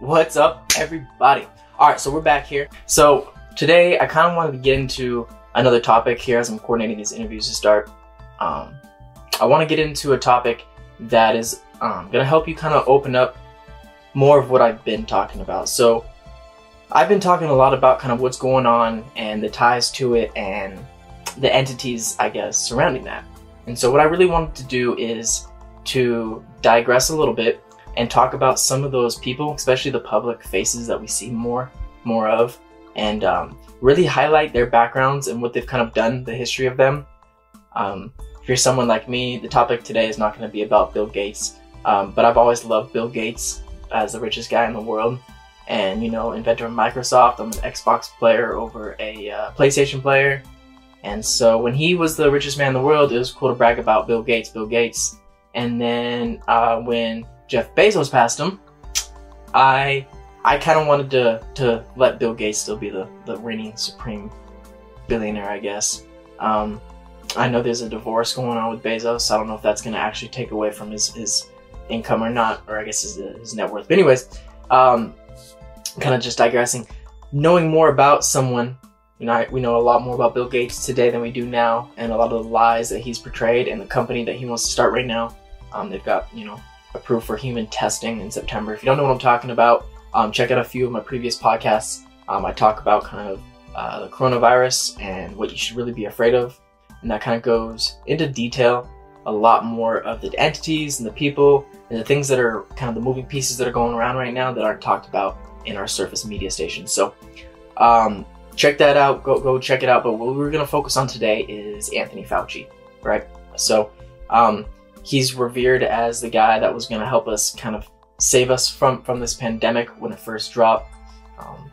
What's up, everybody? All right, so we're back here. So today, I kind of wanted to get into another topic here as I'm coordinating these interviews to start. Um, I want to get into a topic that is um, going to help you kind of open up more of what I've been talking about. So I've been talking a lot about kind of what's going on and the ties to it and the entities, I guess, surrounding that. And so what I really wanted to do is to digress a little bit and talk about some of those people, especially the public faces that we see more more of, and um, really highlight their backgrounds and what they've kind of done, the history of them. Um, if you're someone like me, the topic today is not going to be about Bill Gates, um, but I've always loved Bill Gates as the richest guy in the world, and you know, inventor of Microsoft. I'm an Xbox player over a uh, PlayStation player, and so when he was the richest man in the world, it was cool to brag about Bill Gates, Bill Gates. And then uh, when Jeff Bezos passed him, I I kind of wanted to to let Bill Gates still be the the reigning supreme billionaire, I guess. Um, I know there's a divorce going on with Bezos. I don't know if that's going to actually take away from his his income or not, or I guess his his net worth. But anyways, um, kind of just digressing. Knowing more about someone, you know, we know a lot more about Bill Gates today than we do now, and a lot of the lies that he's portrayed and the company that he wants to start right now. Um, they've got you know approved for human testing in September. If you don't know what I'm talking about, um, check out a few of my previous podcasts. Um, I talk about kind of uh, the coronavirus and what you should really be afraid of. And that kind of goes into detail a lot more of the entities and the people and the things that are kind of the moving pieces that are going around right now that aren't talked about in our surface media stations. So um, check that out. Go go check it out. But what we're going to focus on today is Anthony Fauci, right? So um, he's revered as the guy that was going to help us kind of save us from from this pandemic when it first dropped. Um,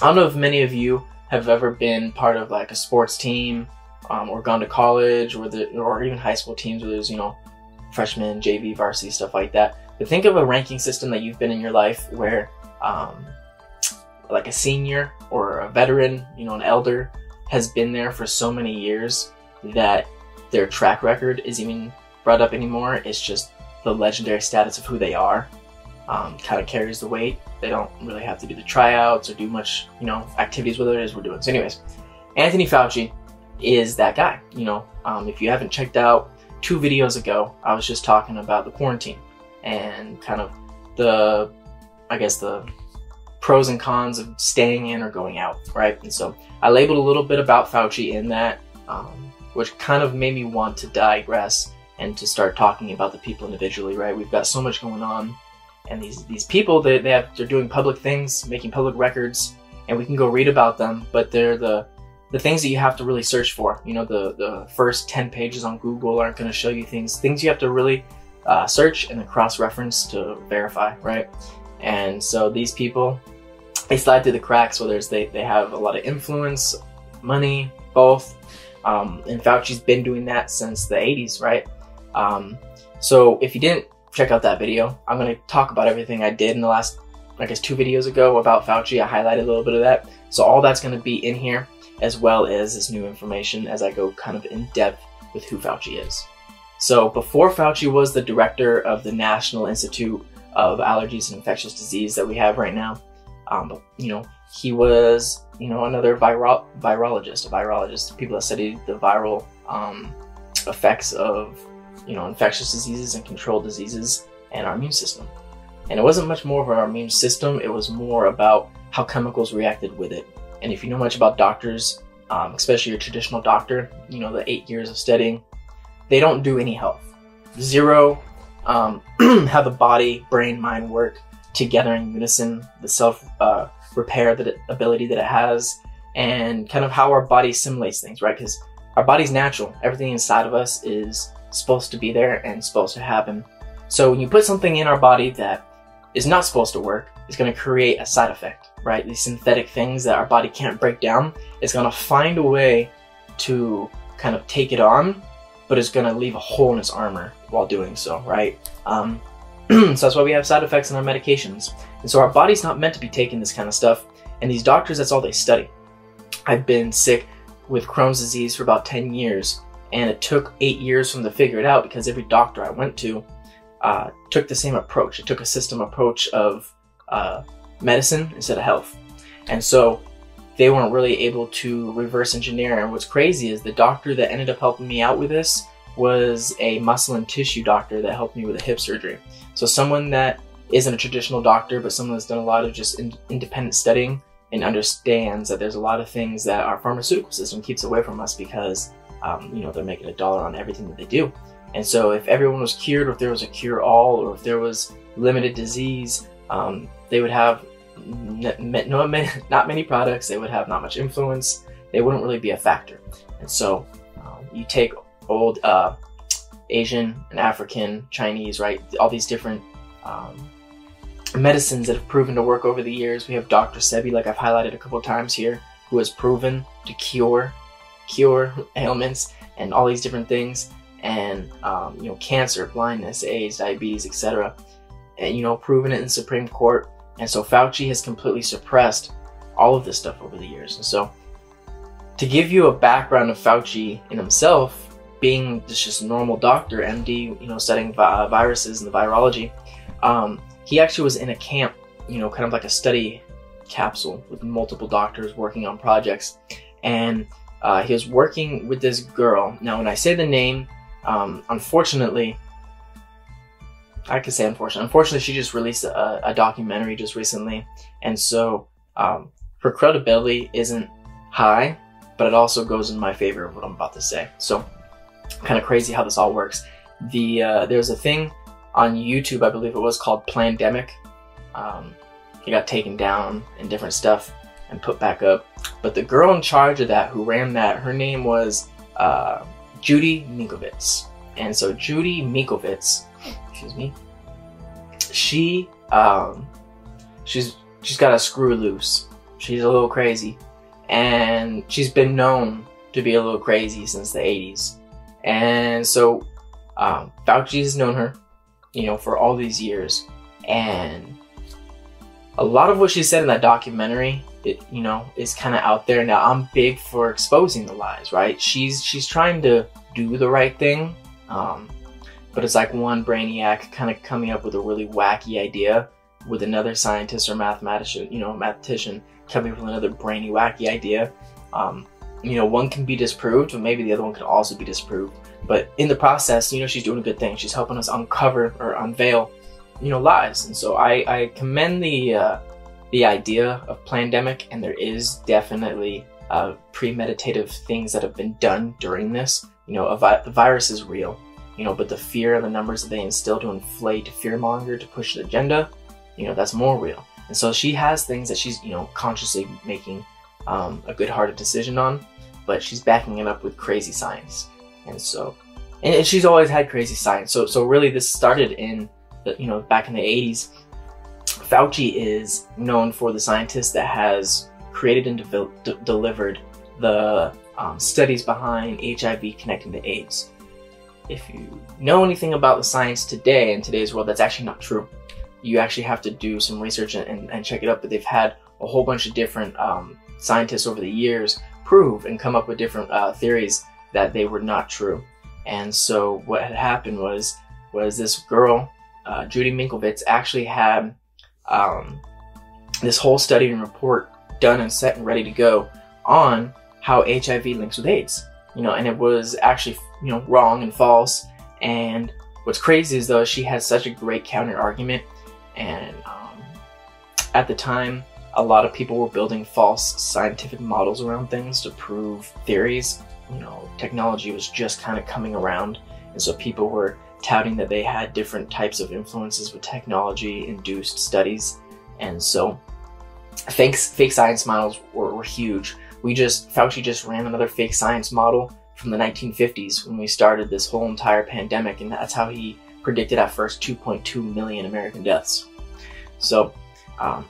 I don't know if many of you have ever been part of like a sports team um, or gone to college or the or even high school teams where there's you know freshman, JV, varsity stuff like that. But think of a ranking system that you've been in your life where um, like a senior or a veteran, you know, an elder has been there for so many years that their track record is even brought up anymore. It's just the legendary status of who they are um, kind of carries the weight. They don't really have to do the tryouts or do much, you know, activities, whether it is we're doing. So, anyways, Anthony Fauci is that guy. You know, um, if you haven't checked out two videos ago, I was just talking about the quarantine and kind of the, I guess, the pros and cons of staying in or going out, right? And so I labeled a little bit about Fauci in that, um, which kind of made me want to digress and to start talking about the people individually, right? We've got so much going on, and these these people they, they have they're doing public things, making public records, and we can go read about them, but they're the the things that you have to really search for. You know, the the first ten pages on Google aren't going to show you things things you have to really uh, search and cross reference to verify, right? And so these people they slide through the cracks, whether it's they they have a lot of influence, money, both. Um, and Fauci's been doing that since the 80s, right? Um, so if you didn't check out that video, I'm going to talk about everything I did in the last, I guess, two videos ago about Fauci. I highlighted a little bit of that. So all that's going to be in here, as well as this new information as I go kind of in depth with who Fauci is. So before Fauci was the director of the National Institute of Allergies and Infectious Disease that we have right now, um, you know, he was, you know, another viro- virologist, a virologist, people that studied the viral um, effects of you know, infectious diseases and controlled diseases and our immune system. And it wasn't much more of our immune system, it was more about how chemicals reacted with it. And if you know much about doctors, um, especially your traditional doctor, you know, the eight years of studying, they don't do any health. Zero, um, how the body, brain, mind work together in unison, the self uh, repair that it, ability that it has, and kind of how our body assimilates things, right? Because our body's natural. Everything inside of us is supposed to be there and supposed to happen. So when you put something in our body that is not supposed to work, it's going to create a side effect, right? These synthetic things that our body can't break down, it's going to find a way to kind of take it on, but it's going to leave a hole in its armor while doing so, right? Um, so that's why we have side effects in our medications. And so our body's not meant to be taking this kind of stuff. And these doctors, that's all they study. I've been sick with Crohn's disease for about 10 years and it took eight years from to figure it out because every doctor I went to uh, took the same approach. It took a system approach of uh, medicine instead of health. And so they weren't really able to reverse engineer. And what's crazy is the doctor that ended up helping me out with this was a muscle and tissue doctor that helped me with a hip surgery. So someone that isn't a traditional doctor, but someone that's done a lot of just in- independent studying and understands that there's a lot of things that our pharmaceutical system keeps away from us because, um, you know, they're making a dollar on everything that they do. And so if everyone was cured, or if there was a cure all, or if there was limited disease, um, they would have no, not many products. They would have not much influence. They wouldn't really be a factor. And so um, you take old uh, Asian and African, Chinese, right? All these different um, medicines that have proven to work over the years. We have Dr. Sebi, like I've highlighted a couple times here, who has proven to cure cure ailments and all these different things, and um, you know, cancer, blindness, AIDS, diabetes, etc. And you know, proven it in Supreme Court. And so Fauci has completely suppressed all of this stuff over the years. And so, to give you a background of Fauci in himself, being this just a normal doctor, MD, you know, studying vi- viruses and the virology, um, he actually was in a camp, you know, kind of like a study capsule with multiple doctors working on projects. And uh, he was working with this girl. Now, when I say the name, um, unfortunately, I could say unfortunately. Unfortunately, she just released a, a documentary just recently, and so um, her credibility isn't high, but it also goes in my favor of what I'm about to say. So, kind of crazy how this all works. The uh, there's a thing on YouTube, I believe it was called Plandemic. Um, it got taken down and different stuff and put back up. But the girl in charge of that, who ran that, her name was uh, Judy Mikovits. And so Judy Mikovits, excuse me, she um, she's she's got a screw loose. She's a little crazy, and she's been known to be a little crazy since the 80s. And so um, Fauci has known her you know, for all these years. And a lot of what she said in that documentary, it, you know, is kind of out there. Now, I'm big for exposing the lies, right? She's she's trying to do the right thing, um, but it's like one brainiac kind of coming up with a really wacky idea with another scientist or mathematician, you know, mathematician coming up with another brainy wacky idea. Um, you know, one can be disproved, but maybe the other one can also be disproved. But in the process, you know, she's doing a good thing. She's helping us uncover or unveil, you know, lies. And so I, I commend the uh, the idea of Plandemic, and there is definitely uh, premeditative things that have been done during this. You know, vi- the virus is real, you know, but the fear and the numbers that they instill to inflate, to fearmonger, to push the agenda, you know, that's more real. And so she has things that she's, you know, consciously making um, a good-hearted decision on, but she's backing it up with crazy science. And so, and she's always had crazy science. So, so really, this started in the, you know, back in the 80s. Fauci is known for the scientist that has created and de- de- delivered the um, studies behind HIV connecting to AIDS. If you know anything about the science today in today's world, that's actually not true. You actually have to do some research and, and, and check it up. But they've had a whole bunch of different um, scientists over the years prove and come up with different uh, theories that they were not true. And so what had happened was was this girl, uh, Judy Mikovits, actually had um, this whole study and report done and set and ready to go on how HIV links with AIDS. You know, and it was actually you know wrong and false. And what's crazy is though she had such a great counter argument, and um, at the time, a lot of people were building false scientific models around things to prove theories you know, technology was just kind of coming around. And so people were touting that they had different types of influences with technology induced studies. And so fake, fake science models were, were huge. We just, Fauci just ran another fake science model from the 1950s when we started this whole entire pandemic. And that's how he predicted at first 2.2 million American deaths. So, um,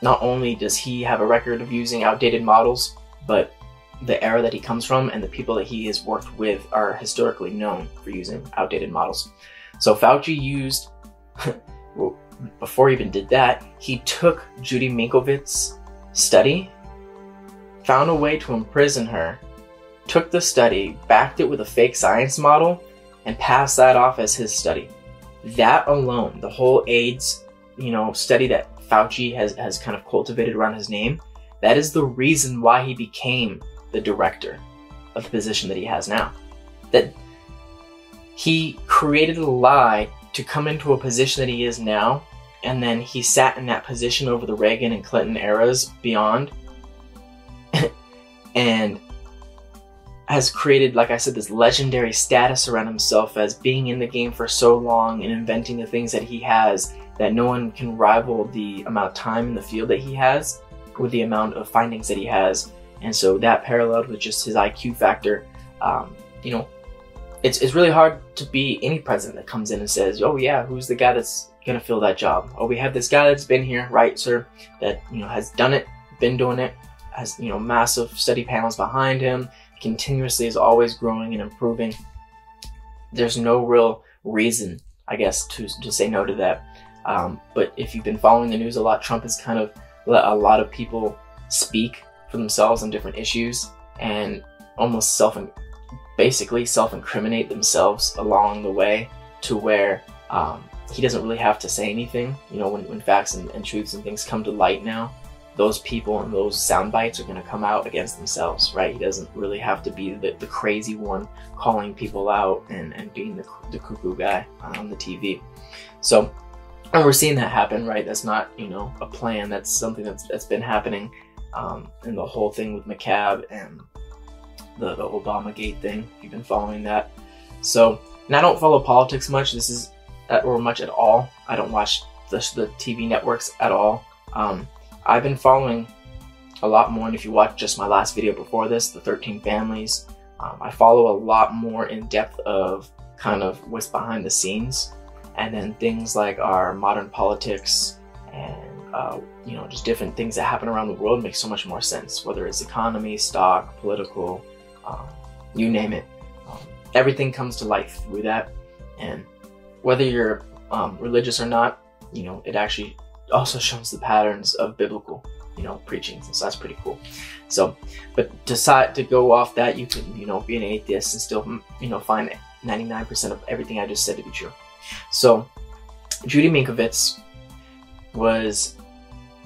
not only does he have a record of using outdated models, but the era that he comes from and the people that he has worked with are historically known for using outdated models. So Fauci used, before he even did that, he took Judy Mikovits' study, found a way to imprison her, took the study, backed it with a fake science model, and passed that off as his study. That alone, the whole AIDS you know, study that Fauci has, has kind of cultivated around his name, that is the reason why he became the director of the position that he has now. That he created a lie to come into a position that he is now, and then he sat in that position over the Reagan and Clinton eras beyond, and has created, like I said, this legendary status around himself as being in the game for so long and inventing the things that he has that no one can rival the amount of time in the field that he has with the amount of findings that he has. And so that paralleled with just his IQ factor, um, you know, it's, it's really hard to be any president that comes in and says, oh yeah, who's the guy that's going to fill that job? Oh, we have this guy that's been here, right, sir, that, you know, has done it, been doing it, has, you know, massive study panels behind him, continuously is always growing and improving. There's no real reason, I guess, to, to say no to that. Um, but if you've been following the news a lot, Trump has kind of let a lot of people speak for themselves on different issues and almost self basically self incriminate themselves along the way to where um, he doesn't really have to say anything. You know, when, when facts and, and truths and things come to light now, those people and those sound bites are going to come out against themselves, right? He doesn't really have to be the, the crazy one calling people out and, and being the, the cuckoo guy on the TV. So and we're seeing that happen, right? That's not, you know, a plan. That's something that's that's been happening, um, and the whole thing with McCabe and the, the Obama Gate thing. You've been following that, so and I don't follow politics much. This is or much at all. I don't watch the, the TV networks at all. Um, I've been following a lot more, and if you watch just my last video before this, the 13 families, um, I follow a lot more in depth of kind of what's behind the scenes and then things like our modern politics and uh, you know just different things that happen around the world make so much more sense whether it's economy stock political um, you name it. Um, everything comes to life through that. And whether you're um, religious or not you know it actually also shows the patterns of biblical you know preaching so that's pretty cool. So but decide to go off that you can you know be an atheist and still you know find 99% of everything i just said to be true. So, Judy Mikovits was,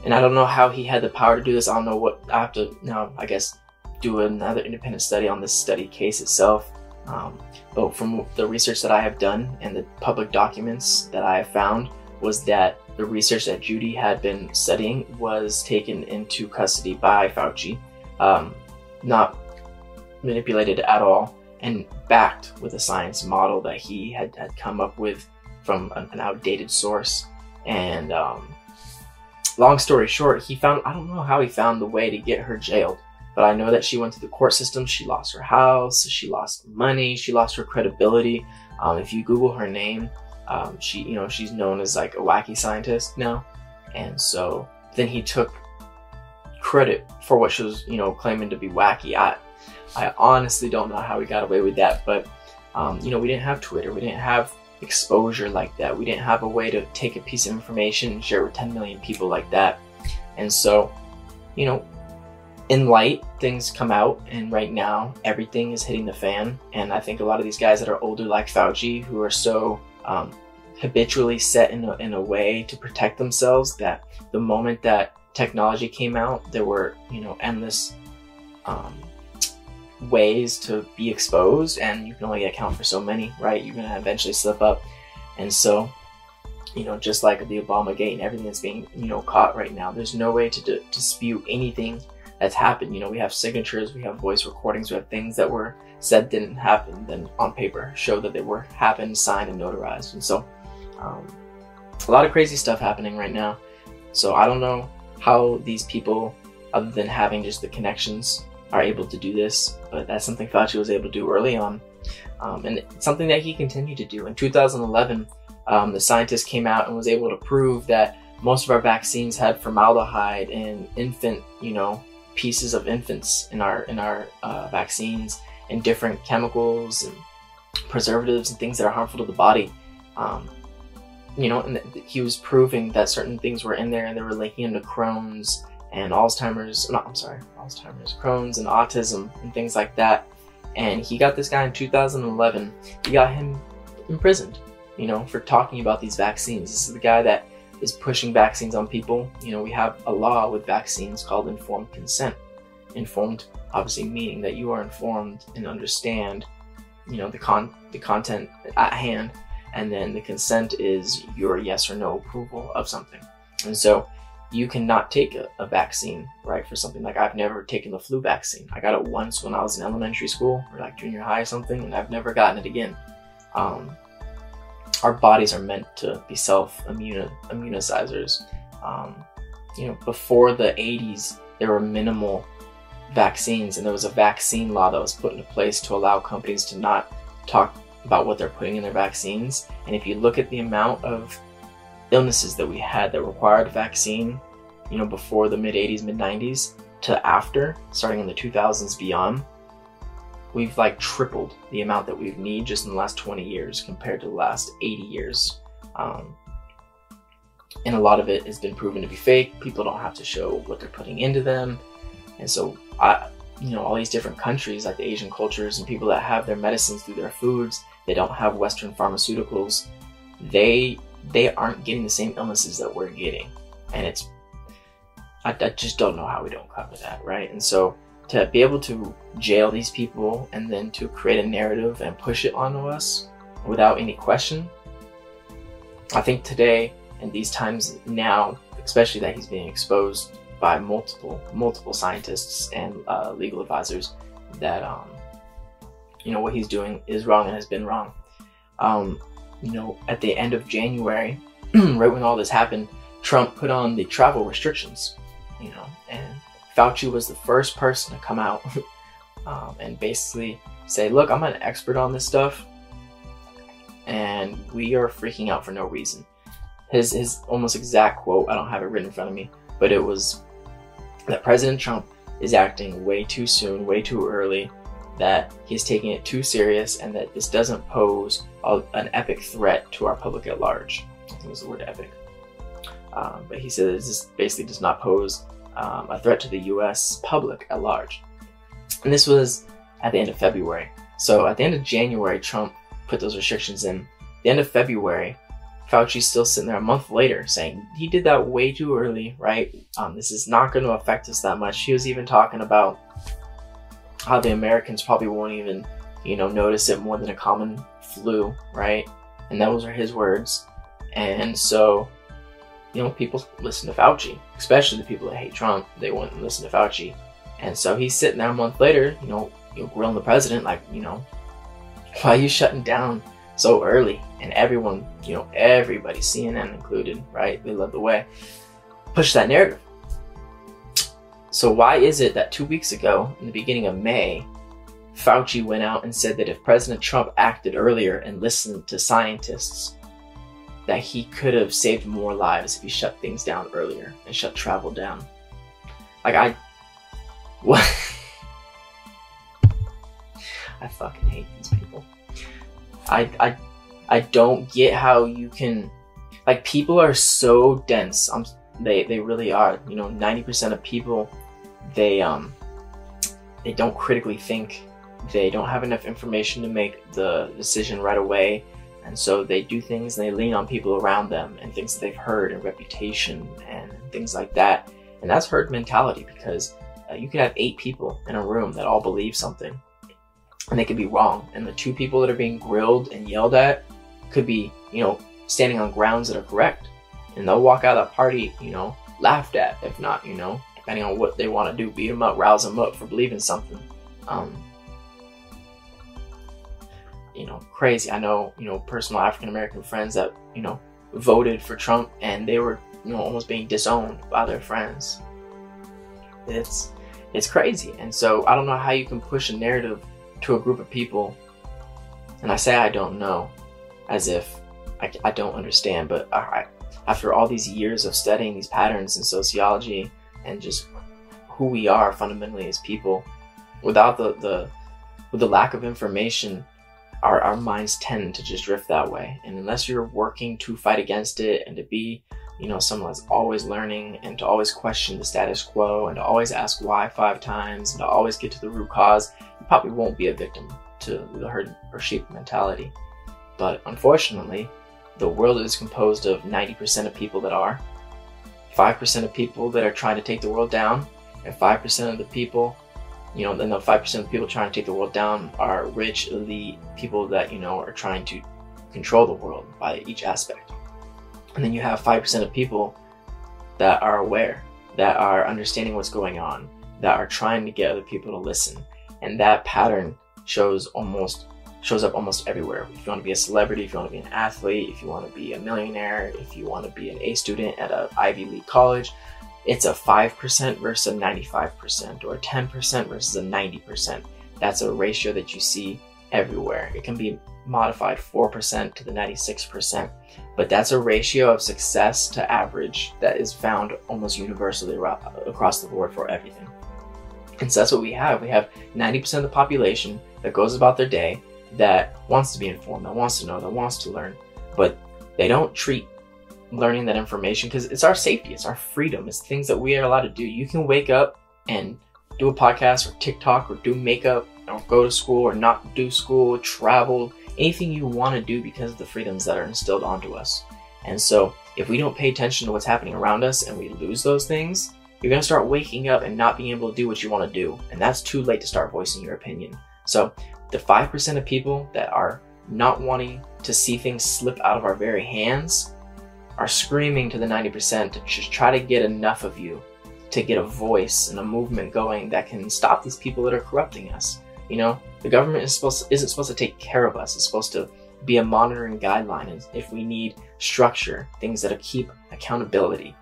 and I don't know how he had the power to do this. I don't know what I have to now. I guess do another independent study on this study case itself. Um, but from the research that I have done and the public documents that I have found was that the research that Judy had been studying was taken into custody by Fauci, um, not manipulated at all, and backed with a science model that he had, had come up with from an, outdated source. And um, long story short, he found I don't know how he found the way to get her jailed, but I know that she went through the court system. She lost her house, she lost money, she lost her credibility. Um, if you Google her name, um, she you know she's known as like a wacky scientist now, and so then he took credit for what she was you know claiming to be wacky. I I honestly don't know how he got away with that, but um, you know we didn't have Twitter, we didn't have exposure like that. We didn't have a way to take a piece of information and share with 10 million people like that. And so, you know, in light, things come out, and right now, everything is hitting the fan. And I think a lot of these guys that are older, like Fauci, who are so um, habitually set in a, in a way to protect themselves that the moment that technology came out, there were, you know, endless um, ways to be exposed and you can only account for so many, right? You're gonna eventually slip up. And so, you know, just like the Obama gate and everything that's being, you know, caught right now, there's no way to d- dispute anything that's happened. You know, we have signatures, we have voice recordings, we have things that were said didn't happen, then on paper show that they were happened, signed, and notarized. And so, um, a lot of crazy stuff happening right now. So I don't know how these people, other than having just the connections are able to do this, but that's something Fauci was able to do early on, um, and something that he continued to do. In 2011, um, the scientist came out and was able to prove that most of our vaccines had formaldehyde and infant, you know, pieces of infants in our in our uh, vaccines and different chemicals and preservatives and things that are harmful to the body. Um, you know, and he was proving that certain things were in there and they were linking into Crohn's and Alzheimer's, no, I'm sorry, Alzheimer's, Crohn's, and autism, and things like that. And he got this guy in 2011. He got him imprisoned, you know, for talking about these vaccines. This is the guy that is pushing vaccines on people. You know, we have a law with vaccines called informed consent. Informed, obviously, meaning that you are informed and understand, you know, the con the content at hand, and then the consent is your yes or no approval of something. And so, you cannot take a, vaccine, right, for something like I've never taken the flu vaccine. I got it once when I was in elementary school or like junior high or something, and I've never gotten it again. Um, our bodies are meant to be self immunizers. Um, you know, before the 80s, there were minimal vaccines, and there was a vaccine law that was put into place to allow companies to not talk about what they're putting in their vaccines. And if you look at the amount of illnesses that we had that required vaccine, you know, before the mid 80s, mid 90s to after, starting in the 2000s beyond, we've like tripled the amount that we need just in the last 20 years compared to the last 80 years. Um, and a lot of it has been proven to be fake. People don't have to show what they're putting into them. And so, I, you know, all these different countries, like the Asian cultures and people that have their medicines through their foods, they don't have Western pharmaceuticals. They they aren't getting the same illnesses that we're getting, and it's I, I just don't know how we don't cover that, right? And so to be able to jail these people and then to create a narrative and push it onto us without any question. I think today and these times now, especially that he's being exposed by multiple multiple scientists and uh, legal advisors, that um, you know what he's doing is wrong and has been wrong. Um, you know, at the end of January, right when all this happened, Trump put on the travel restrictions. You know, and Fauci was the first person to come out um, and basically say, look, I'm an expert on this stuff, and we are freaking out for no reason. His, his almost exact quote, I don't have it written in front of me, but it was that President Trump is acting way too soon, way too early, that he's taking it too serious, and that this doesn't pose a, an epic threat to our public at large. I think was the word epic. Um, but he says this basically does not pose um, a threat to the US public at large. And this was at the end of February. So at the end of January, Trump put those restrictions in. The end of February, Fauci's still sitting there a month later saying he did that way too early, right? Um, this is not going to affect us that much. He was even talking about how the Americans probably won't even, you know, notice it more than a common flu, right? And those are his words. And so you know, people listen to Fauci, especially the people that hate Trump. They wouldn't listen to Fauci. And so he's sitting there a month later, you know, you know, grilling the president, like, you know, why are you shutting down so early? And everyone, you know, everybody, CNN included, right? They love the way, push that narrative. So why is it that two weeks ago, in the beginning of May, Fauci went out and said that if President Trump acted earlier and listened to scientists, that he could have saved more lives if he shut things down earlier and shut travel down. Like I what I fucking hate these people. I I I don't get how you can like people are so dense. I'm they they really are. You know, 90% of people they um they don't critically think. They don't have enough information to make the decision right away and so they do things and they lean on people around them and things that they've heard and reputation and things like that. And that's herd mentality because uh, you could have eight people in a room that all believe something and they could be wrong. And the two people that are being grilled and yelled at could be, you know, standing on grounds that are correct. And they'll walk out of that party, you know, laughed at, if not, you know, depending on what they want to do, beat them up, rouse them up for believing something. Um, you know, crazy. I know, you know, personal African American friends that, you know, voted for Trump and they were, you know, almost being disowned by their friends. It's it's crazy. And so I don't know how you can push a narrative to a group of people. And I say I don't know as if I, I don't understand, but I, after all these years of studying these patterns in sociology and just who we are fundamentally as people, without the, the with the lack of information our, our minds tend to just drift that way. And unless you're working to fight against it and to be, you know, someone that's always learning and to always question the status quo and to always ask why five times and to always get to the root cause, you probably won't be a victim to the herd or sheep mentality. But unfortunately, the world is composed of 90% of people that are, 5% of people that are trying to take the world down, and 5% of the people, you know, then the 5% of people trying to take the world down are rich, elite people that, you know, are trying to control the world by each aspect. And then you have 5% of people that are aware, that are understanding what's going on, that are trying to get other people to listen. And that pattern shows almost shows up almost everywhere. If you want to be a celebrity, if you want to be an athlete, if you want to be a millionaire, if you want to be an A student at an Ivy League college, it's a 5% versus a 95% or 10% versus a 90%. That's a ratio that you see everywhere. It can be modified 4% to the 96%, but that's a ratio of success to average that is found almost universally across the board for everything. And so that's what we have. We have 90% of the population that goes about their day that wants to be informed, that wants to know, that wants to learn, but they don't treat learning that information because it's our safety, it's our freedom, it's things that we are allowed to do. You can wake up and do a podcast or TikTok or do makeup or go to school or not do school, travel, anything you want to do because of the freedoms that are instilled onto us. And so if we don't pay attention to what's happening around us and we lose those things, you're going to start waking up and not being able to do what you want to do. And that's too late to start voicing your opinion. So the 5% of people that are not wanting to see things slip out of our very hands are screaming to the 90% to just try to get enough of you to get a voice and a movement going that can stop these people that are corrupting us. You know, the government is supposed isn't supposed to take care of us. It's supposed to be a monitoring guideline if we need structure, things that'll keep accountability.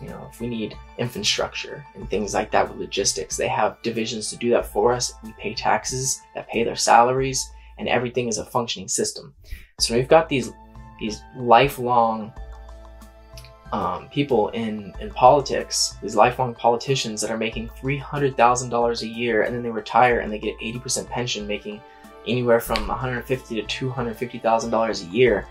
You know, if we need infrastructure and things like that with logistics, they have divisions to do that for us. We pay taxes that pay their salaries, and everything is a functioning system. So we've got these these lifelong um, people in, in politics, these lifelong politicians that are making $300,000 a year and then they retire and they get 80% pension, making anywhere from $150 to $250,000 a year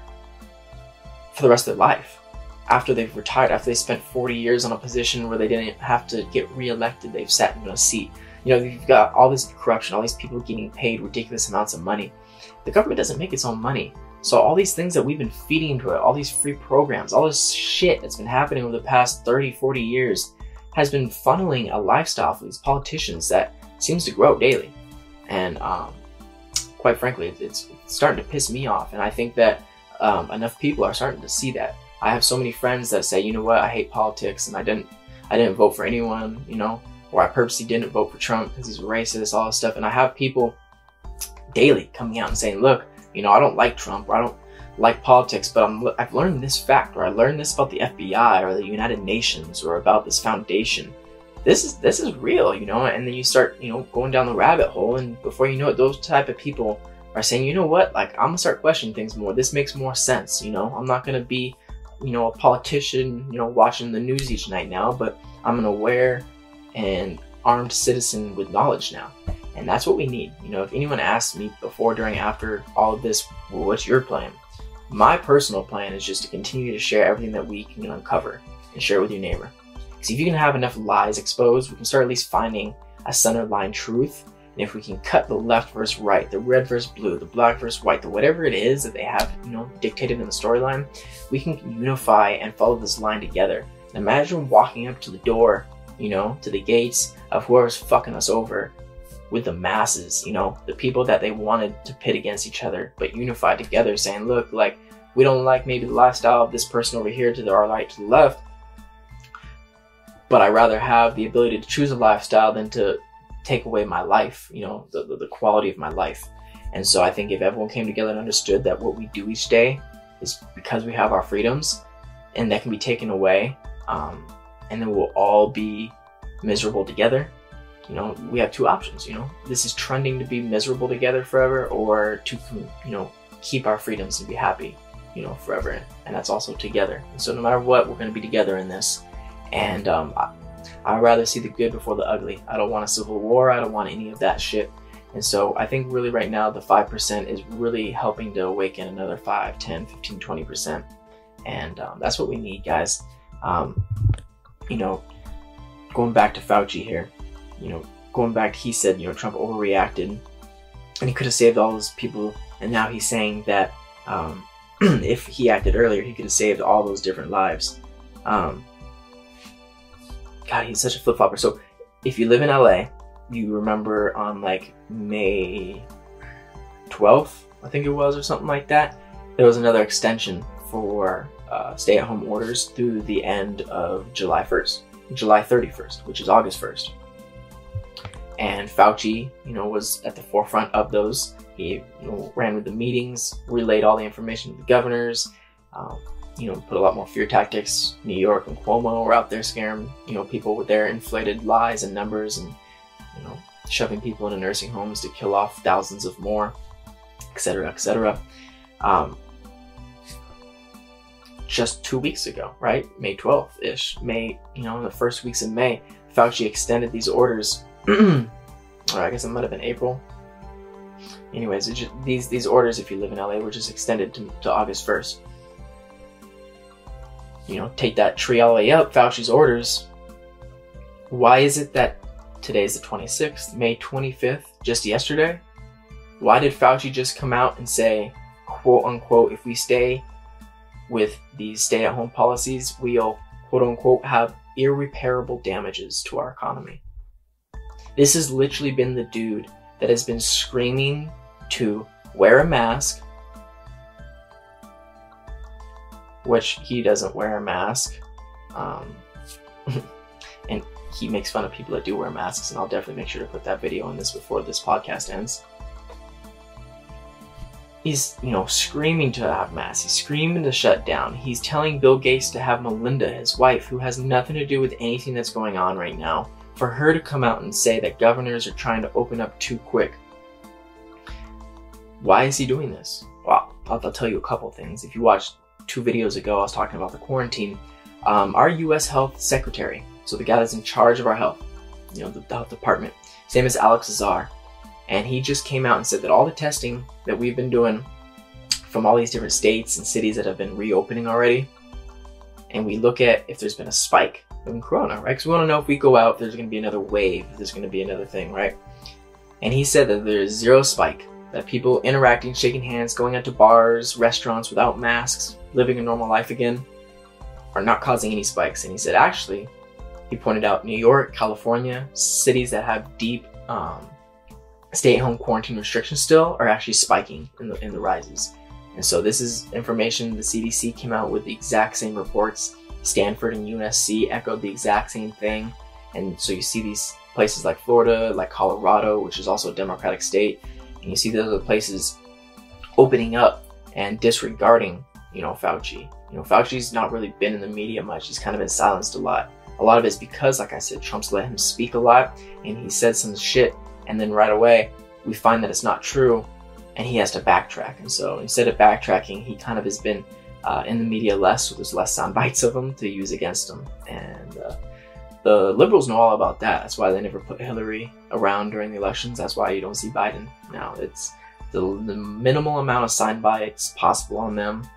for the rest of their life. After they've retired, after they spent 40 years on a position where they didn't have to get reelected, they've sat in a seat. You know, you've got all this corruption, all these people getting paid ridiculous amounts of money. The government doesn't make its own money. So all these things that we've been feeding into it, all these free programs, all this shit that's been happening over the past 30, 40 years has been funneling a lifestyle for these politicians that seems to grow daily. And um, quite frankly, it's starting to piss me off. And I think that um, enough people are starting to see that. I have so many friends that say, you know what, I hate politics and I didn't, I didn't vote for anyone, you know, or I purposely didn't vote for Trump because he's racist, all this stuff. And I have people daily coming out and saying, look, you know, I don't like Trump or I don't like politics, but I'm, I've learned this fact or I learned this about the FBI or the United Nations or about this foundation. This is this is real, you know, and then you start, you know, going down the rabbit hole and before you know it, those type of people are saying, you know what, like I'm gonna start questioning things more. This makes more sense, you know. I'm not gonna be, you know, a politician, you know, watching the news each night now, but I'm an aware and armed citizen with knowledge now. And that's what we need. You know, if anyone asks me before, during, after all of this, well, what's your plan? My personal plan is just to continue to share everything that we can uncover and share with your neighbor. Because if you can have enough lies exposed, we can start at least finding a center line truth. And if we can cut the left versus right, the red versus blue, the black versus white, the whatever it is that they have, you know, dictated in the storyline, we can unify and follow this line together. Imagine walking up to the door, you know, to the gates of whoever's fucking us over with the masses, you know, the people that they wanted to pit against each other, but unified together, saying, look, like, we don't like maybe the lifestyle of this person over here to the our right to the left, but I rather have the ability to choose a lifestyle than to take away my life, you know, the, the, the quality of my life. And so I think if everyone came together and understood that what we do each day is because we have our freedoms and that can be taken away, um, and then we'll all be miserable together, you know, we have two options, you know, this is trending to be miserable together forever or to, you know, keep our freedoms and be happy, you know, forever. And that's also together. And so no matter what, we're going to be together in this. And um, I'd rather see the good before the ugly. I don't want a civil war. I don't want any of that shit. And so I think really right now the 5% is really helping to awaken another 5, 10, 15, 20%. And um, that's what we need, guys. Um, you know, going back to Fauci here, you know, going back, he said, you know, Trump overreacted and he could have saved all those people. And now he's saying that um, if he acted earlier, he could have saved all those different lives. Um, God, he's such a flip flopper. So, if you live in LA, you remember on like May 12th, I think it was, or something like that, there was another extension for uh, stay at home orders through the end of July 1st, July 31st, which is August 1st. And Fauci, you know, was at the forefront of those. He you know, ran with the meetings, relayed all the information to the governors, um, you know, put a lot more fear tactics. New York and Cuomo were out there scaring, you know, people with their inflated lies and numbers and, you know, shoving people into nursing homes to kill off thousands of more, et etc., etc. Um, just two weeks ago, right? May 12th ish. May, you know, in the first weeks of May, Fauci extended these orders. or I guess it might have been April. Anyways, just, these these orders, if you live in LA, were just extended to, to August 1st. You know, take that tree all the way up, Fauci's orders. Why is it that today's the 26th, May 25th, just yesterday? Why did Fauci just come out and say, quote unquote, if we stay with these stay at home policies, we'll quote unquote have irreparable damages to our economy. This has literally been the dude that has been screaming to wear a mask, which he doesn't wear a mask. Um, and he makes fun of people that do wear masks, and I'll definitely make sure to put that video on this before this podcast ends. He's you know screaming to have mass he's screaming to shut down. He's telling bill gates to have melinda his wife who has nothing to do with anything that's going on right now for her to come out and say that governors are trying to open up too quick. Why is he doing this? Well i'll, I'll tell you a couple things. If you watched two videos ago i was talking about the quarantine um, our us health secretary so the guy that's in charge of our health you know the, the health department his name is alex azar and he just came out and said that all the testing that we've been doing from all these different states and cities that have been reopening already, and we look at if there's been a spike in Corona, right? Because we want to know if we go out, there's going to be another wave, there's going to be another thing, right? And he said that there's zero spike, that people interacting, shaking hands, going out to bars, restaurants without masks, living a normal life again, are not causing any spikes. And he said, actually, he pointed out New York, California, cities that have deep um, stay-at-home quarantine restrictions still are actually spiking in the in the rises. And so this is information the CDC came out with the exact same reports. Stanford and UNSC echoed the exact same thing. And so you see these places like Florida, like Colorado, which is also a Democratic state, and you see those other places opening up and disregarding, you know, Fauci. You know, Fauci's not really been in the media much. He's kind of been silenced a lot. A lot of it's because, like I said, Trump's let him speak a lot, and he said some shit and then right away we find that it's not true and he has to backtrack and so instead of backtracking he kind of has been uh, in the media less so there's less sound bites of him to use against him and uh, the liberals know all about that that's why they never put hillary around during the elections that's why you don't see biden now it's the, the minimal amount of sound bites possible on them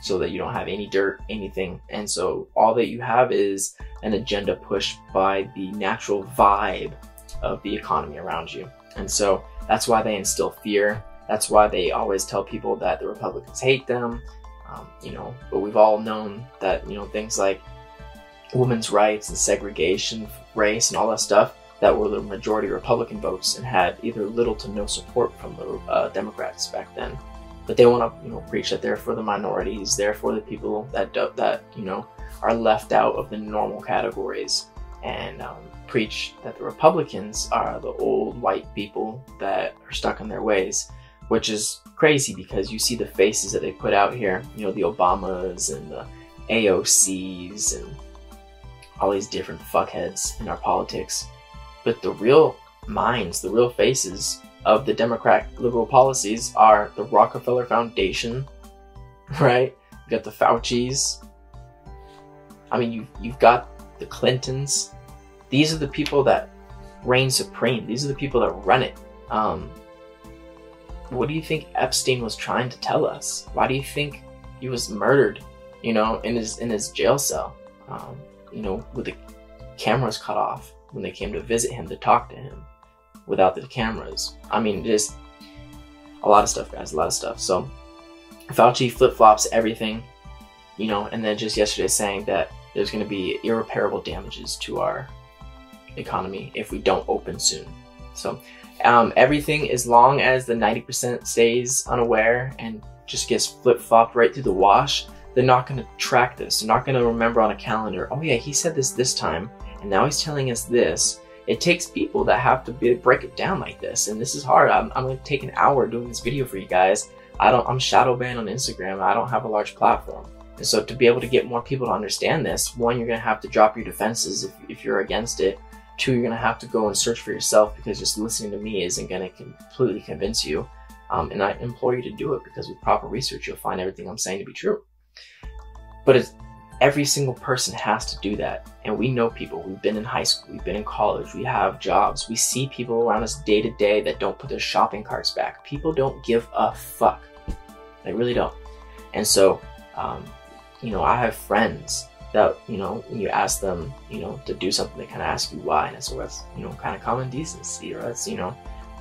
so that you don't have any dirt anything and so all that you have is an agenda pushed by the natural vibe of the economy around you. And so that's why they instill fear. That's why they always tell people that the Republicans hate them. Um, you know, but we've all known that, you know, things like women's rights and segregation, race, and all that stuff that were the majority Republican votes and had either little to no support from the uh, Democrats back then. But they want to, you know, preach that they're for the minorities, they're for the people that that you know are left out of the normal categories, and um, preach that the Republicans are the old white people that are stuck in their ways, which is crazy because you see the faces that they put out here, you know, the Obamas and the AOCs and all these different fuckheads in our politics. But the real minds, the real faces of the Democrat liberal policies are the Rockefeller Foundation, right? You got the Fauci's. I mean, you you've got the Clintons, these are the people that reign supreme. These are the people that run it. Um, what do you think Epstein was trying to tell us? Why do you think he was murdered? You know, in his in his jail cell. Um, you know, with the cameras cut off when they came to visit him to talk to him, without the cameras. I mean, just a lot of stuff, guys. A lot of stuff. So Fauci flip flops everything, you know, and then just yesterday saying that there's going to be irreparable damages to our economy if we don't open soon. So um, everything, as long as the 90% stays unaware and just gets flip flopped right through the wash, they're not going to track this. They're not going to remember on a calendar, oh yeah, he said this this time, and now he's telling us this. It takes people that have to be, break it down like this, and this is hard. I'm, I'm going to take an hour doing this video for you guys. I don't. I'm shadow banned on Instagram. I don't have a large platform, and so to be able to get more people to understand this, one, you're going to have to drop your defenses if, if you're against it. Two, you're going to have to go and search for yourself because just listening to me isn't going to completely convince you. Um, and I implore you to do it because with proper research, you'll find everything I'm saying to be true. But every single person has to do that. And we know people. We've been in high school, we've been in college, we have jobs. We see people around us day to day that don't put their shopping carts back. People don't give a fuck. They really don't. And so, um, you know, I have friends that, you know, when you ask them, you know, to do something, they kind of ask you why. And so that's, you know, kind of common decency, or that's, you know,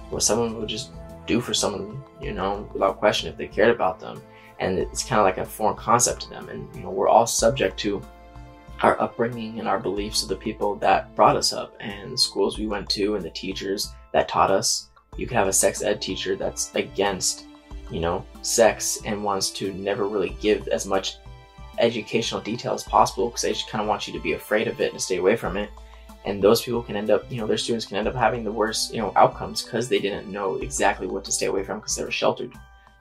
what someone would just do for someone, you know, without question if they cared about them. And it's kind of like a foreign concept to them. And, you know, we're all subject to our upbringing and our beliefs of the people that brought us up and the schools we went to and the teachers that taught us. You could have a sex ed teacher that's against, you know, sex and wants to never really give as much educational detail as possible because they just kind of want you to be afraid of it and stay away from it and those people can end up you know their students can end up having the worst you know outcomes because they didn't know exactly what to stay away from because they were sheltered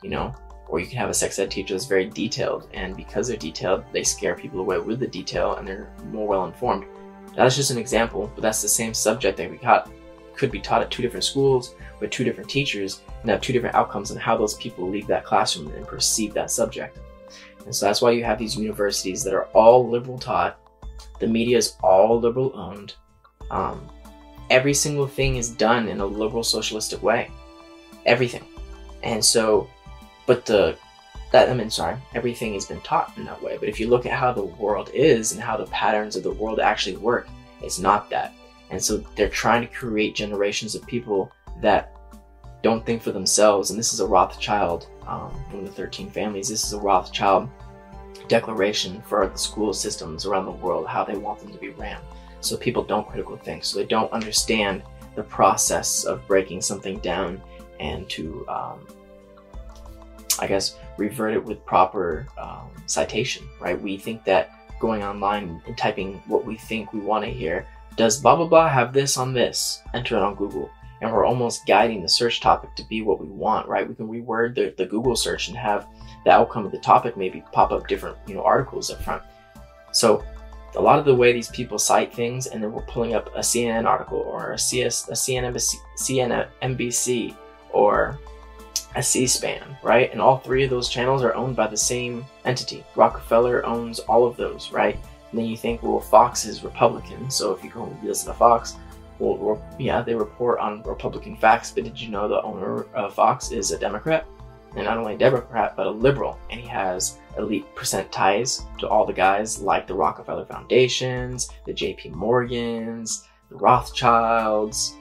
you know or you can have a sex ed teacher that's very detailed and because they're detailed they scare people away with the detail and they're more well informed that's just an example but that's the same subject that we got could be taught at two different schools with two different teachers and have two different outcomes on how those people leave that classroom and perceive that subject and so that's why you have these universities that are all liberal taught the media is all liberal owned um, every single thing is done in a liberal socialistic way. Everything. And so, but the, that, I mean, sorry, everything has been taught in that way. But if you look at how the world is and how the patterns of the world actually work, it's not that. And so they're trying to create generations of people that don't think for themselves. And this is a Rothschild, um, one of the 13 families. This is a Rothschild declaration for the school systems around the world, how they want them to be ran so people don't critical think, so they don't understand the process of breaking something down and to, um, I guess, revert it with proper um, citation, right? We think that going online and typing what we think we want to hear, does blah blah blah have this on this? Enter it on Google. And we're almost guiding the search topic to be what we want, right? We can reword the, the Google search and have the outcome of the topic maybe pop up different, you know, articles up front. So a lot of the way these people cite things, and then we're pulling up a CNN article or a CS, a CNN, CNN, NBC, or a C-SPAN, right? And all three of those channels are owned by the same entity. Rockefeller owns all of those, right? And then you think, well, Fox is Republican, so if you go listen to Fox, well, yeah, they report on Republican facts, but did you know the owner of Fox is a Democrat? And not only a Democrat, but a liberal, and he has elite percent ties to all the guys like the Rockefeller Foundations, the JP Morgans, the Rothschilds.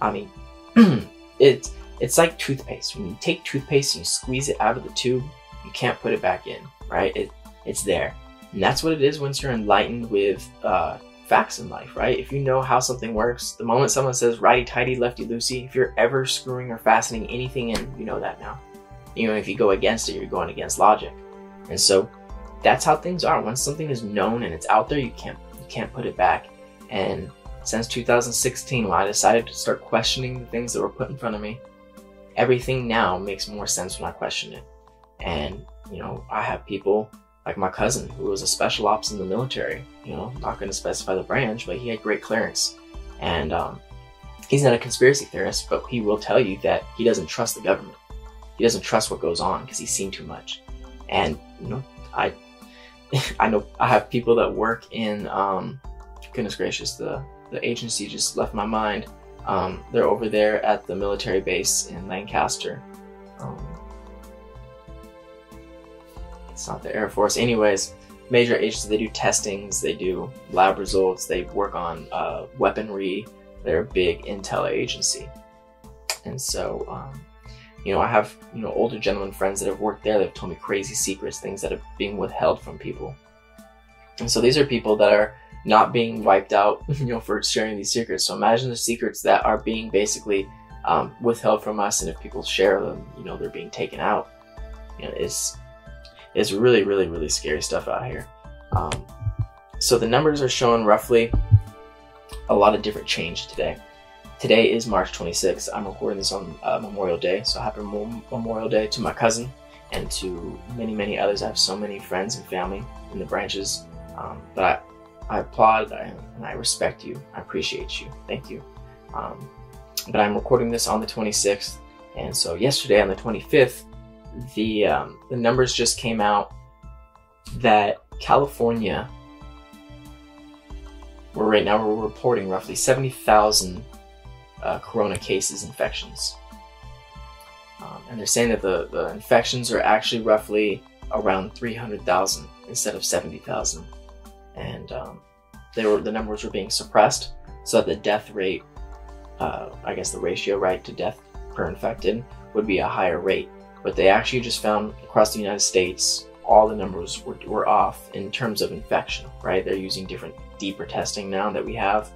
I mean, it's it's like toothpaste. When you take toothpaste and you squeeze it out of the tube, you can't put it back in, right? It, it's there. And that's what it is once you're enlightened with uh, facts in life, right? If you know how something works, the moment someone says righty tighty, lefty loosey, if you're ever screwing or fastening anything in, you know that now you know, if you go against it, you're going against logic. And so that's how things are. Once something is known and it's out there, you can't you can't put it back. And since 2016, when I decided to start questioning the things that were put in front of me, everything now makes more sense when I question it. And you know, I have people like my cousin who was a special ops in the military. You know, not going to specify the branch, but he had great clearance, and um, he's not a conspiracy theorist, but he will tell you that he doesn't trust the government he doesn't trust what goes on because he's seen too much. And you know, I I know I have people that work in um, goodness gracious, the the agency just left my mind. Um, they're over there at the military base in Lancaster. Um, it's not the Air Force, anyways. Major agencies. They do testings. They do lab results. They work on uh, weaponry. They're a big intel agency, and so um, You know, I have you know older gentlemen friends that have worked there They've told me crazy secrets, things that are being withheld from people. And so these are people that are not being wiped out, you know, for sharing these secrets. So imagine the secrets that are being basically um, withheld from us, and if people share them, you know, they're being taken out. You know, it's it's really, really, really scary stuff out here. Um, so the numbers are showing roughly a lot of different change today. Today is March 26th. I'm recording this on uh, Memorial Day, so happy Memorial Day to my cousin and to many, many others. I have so many friends and family in the branches, um, but I, I applaud and I respect you. I appreciate you. Thank you. Um, but I'm recording this on the 26th, and so yesterday on the 25th, the um, the numbers just came out that California, where right now we're reporting roughly 70,000 uh, corona cases, infections. Um, and they're saying that the, the infections are actually roughly around 300,000 instead of 70,000. And um, they were the numbers were being suppressed so that the death rate, uh, I guess the ratio right to death per infected would be a higher rate. But they actually just found across the United States all the numbers were, were off in terms of infection, right? They're using different deeper testing now that we have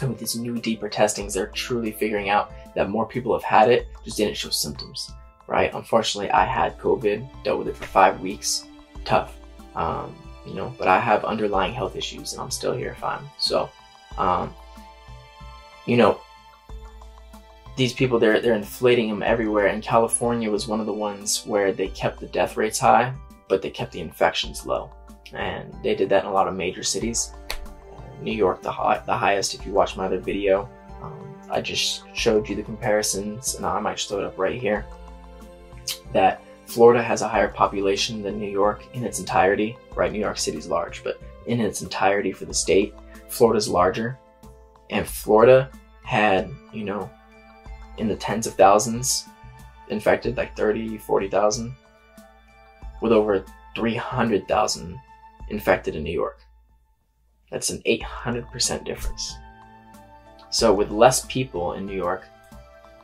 and with these new deeper testings, they're truly figuring out that more people have had it, just didn't show symptoms, right? Unfortunately, I had COVID, dealt with it for five weeks, tough, um, you know, but I have underlying health issues and I'm still here fine. So, um, you know, these people, they're, they're inflating them everywhere. And California was one of the ones where they kept the death rates high, but they kept the infections low. And they did that in a lot of major cities. New York the, high, the highest if you watch my other video. Um, I just showed you the comparisons and I might throw it up right here. That Florida has a higher population than New York in its entirety, right? New York City's large, but in its entirety for the state, Florida's larger. And Florida had, you know, in the tens of thousands infected, like 30, 40,000, with over 300,000 infected in New York. That's an 800% difference. So with less people in New York,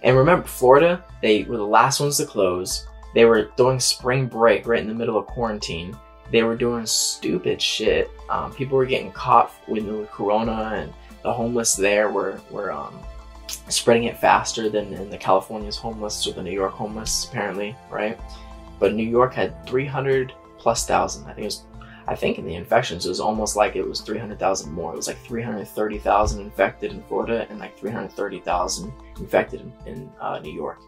and remember, Florida, they were the last ones to close. They were doing spring break right in the middle of quarantine. They were doing stupid shit. Um, people were getting caught with the corona, and the homeless there were were um, spreading it faster than in the California's homeless or the New York homeless, apparently, right? But New York had 300 plus thousand. I think it was I think in the infections, it was almost like it was 300,000 more. It was like 330,000 infected in Florida and like 330,000 infected in, in uh, New York.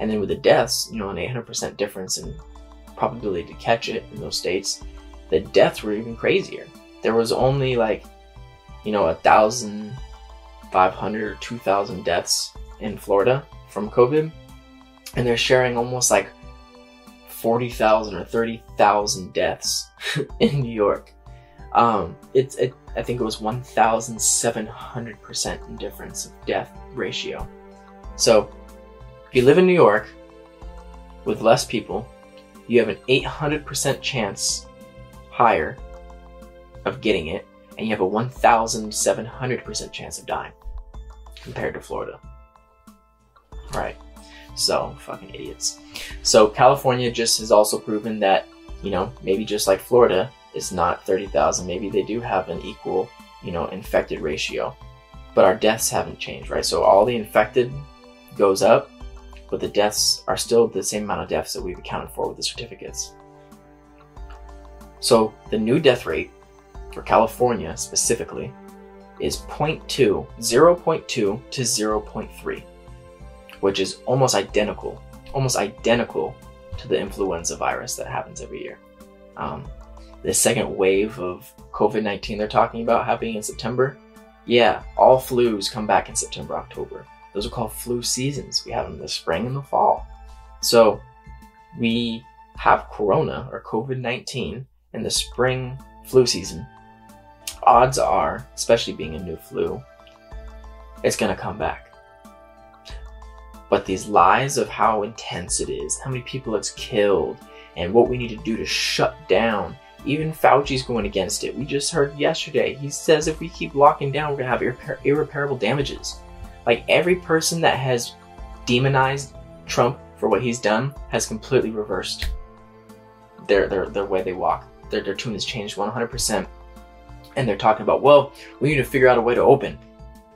And then with the deaths, you know, an 800% difference in probability to catch it in those states, the deaths were even crazier. There was only like, you know, a thousand, five hundred or two thousand deaths in Florida from COVID, and they're sharing almost like 40,000 or 30,000 deaths in New York. Um, it's, it, I think it was 1,700% difference of death ratio. So, if you live in New York with less people, you have an 800% chance higher of getting it, and you have a 1,700% chance of dying compared to Florida. Right. So, fucking idiots. So, California just has also proven that, you know, maybe just like Florida, it's not 30,000. Maybe they do have an equal, you know, infected ratio. But our deaths haven't changed, right? So, all the infected goes up, but the deaths are still the same amount of deaths that we've accounted for with the certificates. So, the new death rate for California specifically is 0.2, 0.2 to 0.3 which is almost identical, almost identical to the influenza virus that happens every year. Um, the second wave of COVID 19 they're talking about happening in September, yeah, all flus come back in September, October. Those are called flu seasons. We have them in the spring and the fall. So we have corona or COVID 19 in the spring flu season. Odds are, especially being a new flu, it's going to come back. But these lies of how intense it is, how many people it's killed, and what we need to do to shut down. Even Fauci's going against it. We just heard yesterday. He says if we keep locking down, we're going to have irrepa- irreparable damages. Like every person that has demonized Trump for what he's done has completely reversed their their, their way they walk. Their, their tune has changed 100%. And they're talking about, well, we need to figure out a way to open.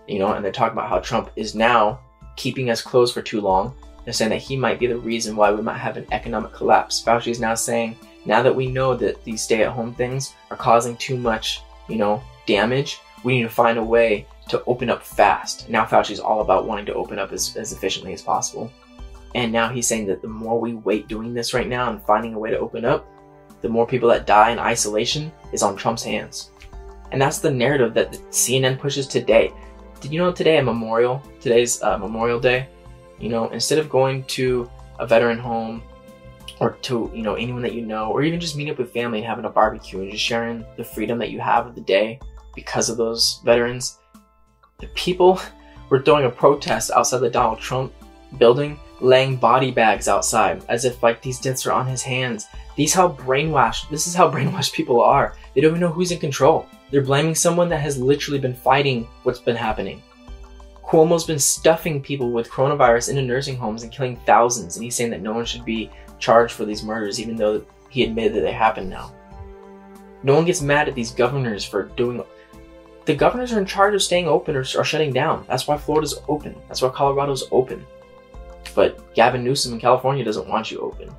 You know, and they're talking about how Trump is now keeping us closed for too long. They're saying that he might be the reason why we might have an economic collapse. Fauci is now saying, now that we know that these stay at home things are causing too much, you know, damage, we need to find a way to open up fast. Now Fauci's all about wanting to open up as, as efficiently as possible. And now he's saying that the more we wait doing this right now and finding a way to open up, the more people that die in isolation is on Trump's hands. And that's the narrative that the CNN pushes today. Did you know today a memorial? Today's uh, Memorial Day. You know, instead of going to a veteran home or to you know anyone that you know, or even just meeting up with family and having a barbecue and just sharing the freedom that you have of the day because of those veterans, the people were throwing a protest outside the Donald Trump building, laying body bags outside as if like these deaths are on his hands. These how brainwashed. This is how brainwashed people are. They don't even know who's in control. They're blaming someone that has literally been fighting what's been happening. Cuomo's been stuffing people with coronavirus into nursing homes and killing thousands, and he's saying that no one should be charged for these murders, even though he admitted that they happened now. No one gets mad at these governors for doing. The governors are in charge of staying open or, or shutting down. That's why Florida's open. That's why Colorado's open. But Gavin Newsom in California doesn't want you open.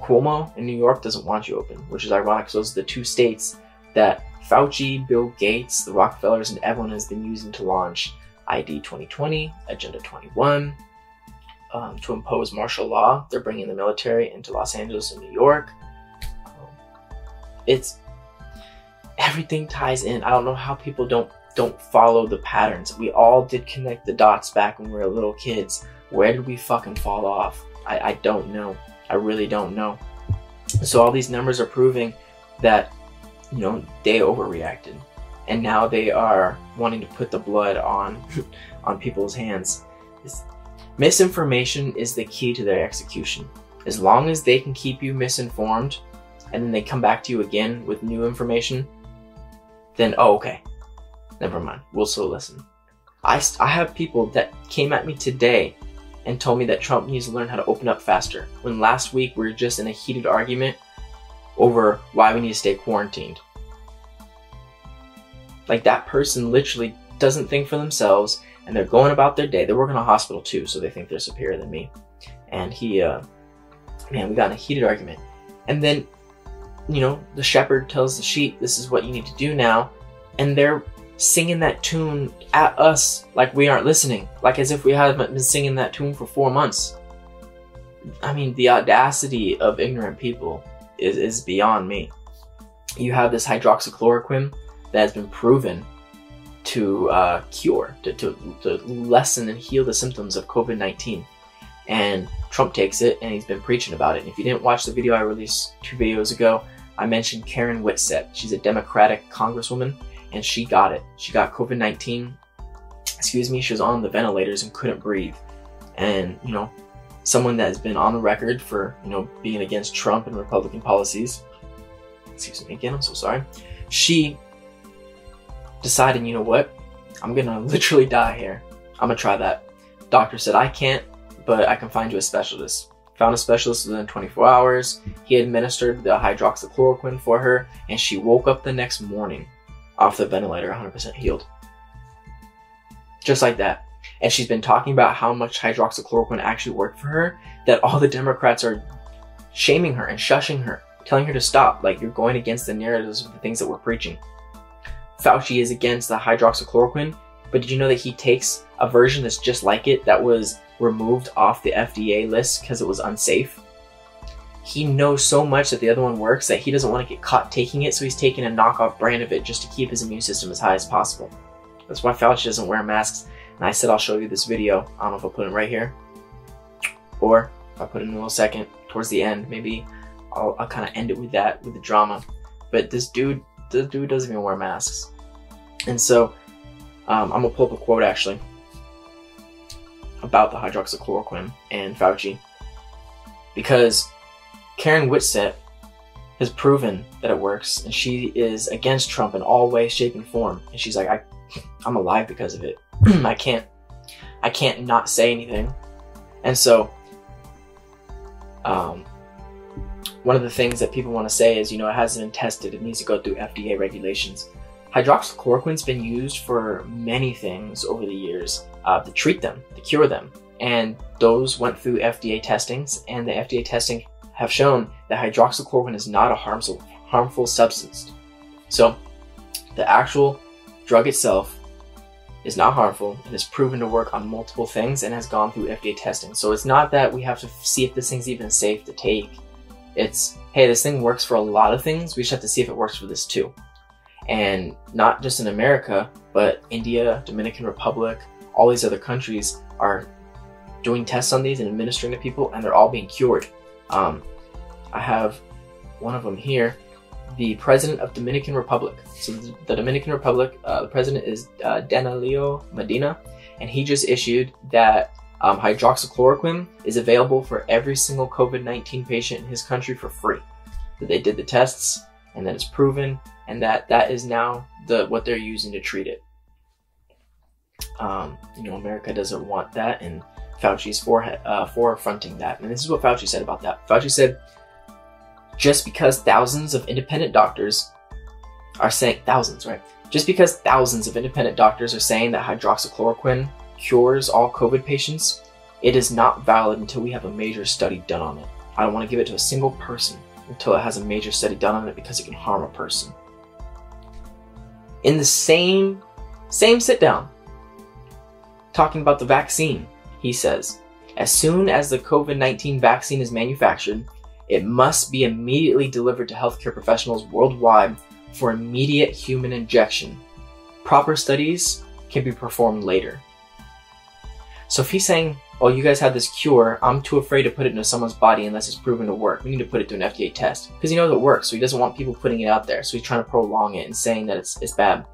Cuomo in New York doesn't want you open, which is ironic because those are the two states that Fauci, Bill Gates, the Rockefellers, and everyone has been using to launch ID 2020, Agenda 21, um, to impose martial law. They're bringing the military into Los Angeles and New York. it's everything ties in. I don't know how people don't don't follow the patterns. We all did connect the dots back when we were little kids. Where did we fucking fall off? I, I don't know. I really don't know. So all these numbers are proving that, you know, they overreacted. And now they are wanting to put the blood on on people's hands. It's, misinformation is the key to their execution. As long as they can keep you misinformed and then they come back to you again with new information, then oh okay. Never mind. We'll still listen. I, I have people that came at me today and told me that Trump needs to learn how to open up faster. When last week we were just in a heated argument over why we need to stay quarantined. Like that person literally doesn't think for themselves and they're going about their day. They work in a hospital too, so they think they're superior than me. And he, uh, man, we got in a heated argument. And then, you know, the shepherd tells the sheep, this is what you need to do now. And they're singing that tune at us like we aren't listening, like as if we haven't been singing that tune for four months. I mean, the audacity of ignorant people is, is beyond me. You have this hydroxychloroquine that has been proven to uh, cure, to, to, to lessen and heal the symptoms of COVID 19. And Trump takes it and he's been preaching about it. And if you didn't watch the video I released two videos ago, I mentioned Karen Whitsett. She's a Democratic congresswoman and she got it. She got COVID 19. Excuse me, she was on the ventilators and couldn't breathe. And, you know, someone that has been on the record for, you know, being against Trump and Republican policies. Excuse me again, I'm so sorry. She decided, you know what? I'm gonna literally die here. I'm gonna try that. Doctor said, I can't, but I can find you a specialist. Found a specialist within 24 hours. He administered the hydroxychloroquine for her, and she woke up the next morning off the ventilator 100% healed. Just like that. And she's been talking about how much hydroxychloroquine actually worked for her, that all the Democrats are shaming her and shushing her, telling her to stop. Like, you're going against the narratives of the things that we're preaching. Fauci is against the hydroxychloroquine, but did you know that he takes a version that's just like it that was removed off the FDA list because it was unsafe? he knows so much that the other one works that he doesn't want to get caught taking it, so he's taking a knockoff brand of it just to keep his immune system as high as possible. That's why Fauci doesn't wear masks. And I said I'll show you this video. I don't know if I'll put it right here. Or if I put it in a little second towards the end, maybe I'll, I'll kind of end it with that, with the drama. But this dude, this dude doesn't even wear masks. And so um, I'm to pull up a quote actually about the hydroxychloroquine and Fauci. Because Karen Whitsett has proven that it works, and she is against Trump in all ways, shape, and form. And she's like, I, I'm alive because of it. I can't, I can't not say anything. And so, um, one of the things that people want to say is, you know, it hasn't been tested. It needs to go through FDA regulations. Hydroxychloroquine's been used for many things over the years uh, to treat them, to cure them. And those went through FDA testings, and the FDA testing have shown that hydroxychloroquine is not a harmful, harmful substance. So, the actual drug itself is not harmful and is proven to work on multiple things and has gone through FDA testing. So it's not that we have to see if this thing's even safe to take. It's, hey, this thing works for a lot of things. We just have to see if it works for this too. And not just in America, but India, Dominican Republic, all these other countries are doing tests on these and administering to people, and they're all being cured. Um, I have one of them here the president of Dominican Republic. So the Dominican Republic, uh, the president is uh, Danilo Medina, and he just issued that um, hydroxychloroquine is available for every single COVID-19 patient in his country for free. That they did the tests, and that it's proven, and that that is now the what they're using to treat it. Um, you know, America doesn't want that, and Fauci's for uh, forefronting that. And this is what Fauci said about that. Fauci said just because thousands of independent doctors are saying thousands, right? Just because thousands of independent doctors are saying that hydroxychloroquine cures all COVID patients, it is not valid until we have a major study done on it. I don't want to give it to a single person until it has a major study done on it because it can harm a person. In the same same sit down, talking about the vaccine, he says, as soon as the COVID 19 vaccine is manufactured, it must be immediately delivered to healthcare professionals worldwide for immediate human injection. Proper studies can be performed later. So if he's saying, oh, you guys have this cure, I'm too afraid to put it into someone's body unless it's proven to work. We need to put it to an FDA test. Because he knows it works, so he doesn't want people putting it out there. So he's trying to prolong it and saying that it's, it's bad.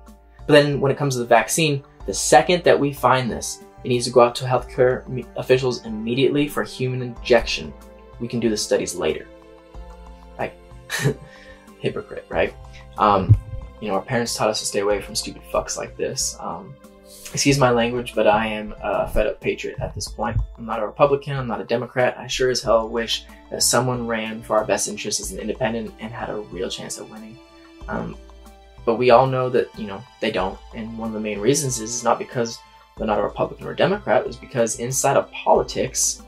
But then when it comes to the vaccine, the second that we find this, it needs to go out to healthcare officials immediately for human injection we can do the studies later. Like, hypocrite, right? Um, you know, our parents taught us to stay away from stupid fucks like this. Um, excuse my language, but I am a fed up patriot at this point. I'm not a Republican, I'm not a Democrat. I sure as hell wish that someone ran for our best interests as an independent and had a real chance at winning. Um, but we all know that, you know, they don't. And one of the main reasons is not because they're not a Republican or a Democrat, is because inside of politics,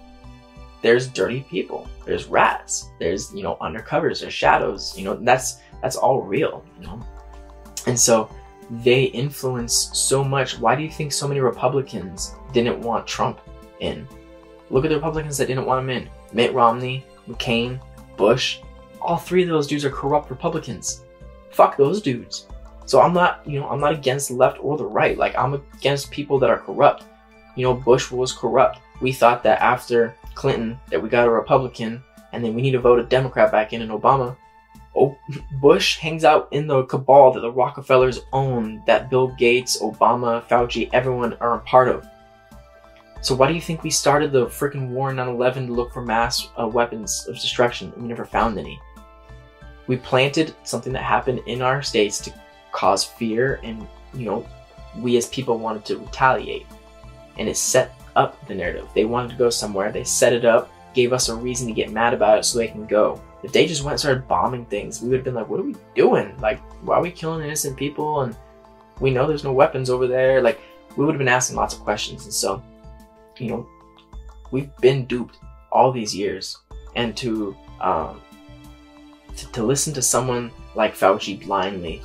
there's dirty people. There's rats. There's you know undercovers. There's shadows you know that's that's all real you know. And so they influence so much. Why do you think so many republicans didn't want trump in? Look at the republicans that didn't want him in. Mitt romney mccain bush. All three of those dudes are corrupt republicans. Fuck those dudes so i'm not you know i'm not against the left or the right like i'm against people that are corrupt you know bush was corrupt we thought that after Clinton that we got a Republican and then we need to vote a Democrat back in and Obama. Oh, Bush hangs out in the cabal that the Rockefellers own, that Bill Gates, Obama, Fauci, everyone are a part of. So why do you think we started the freaking war in 9/11 to look for mass uh, weapons of destruction? And we never found any. We planted something that happened in our states to cause fear, and you know, we as people wanted to retaliate, and it set up the narrative. They wanted to go somewhere, they set it up, gave us a reason to get mad about it so they can go. If they just went and started bombing things, we would have been like, what are we doing? Like, why are we killing innocent people? And we know there's no weapons over there. Like, we would have been asking lots of questions. And so, you know, we've been duped all these years. And to, um, to, to listen to someone like Fauci blindly,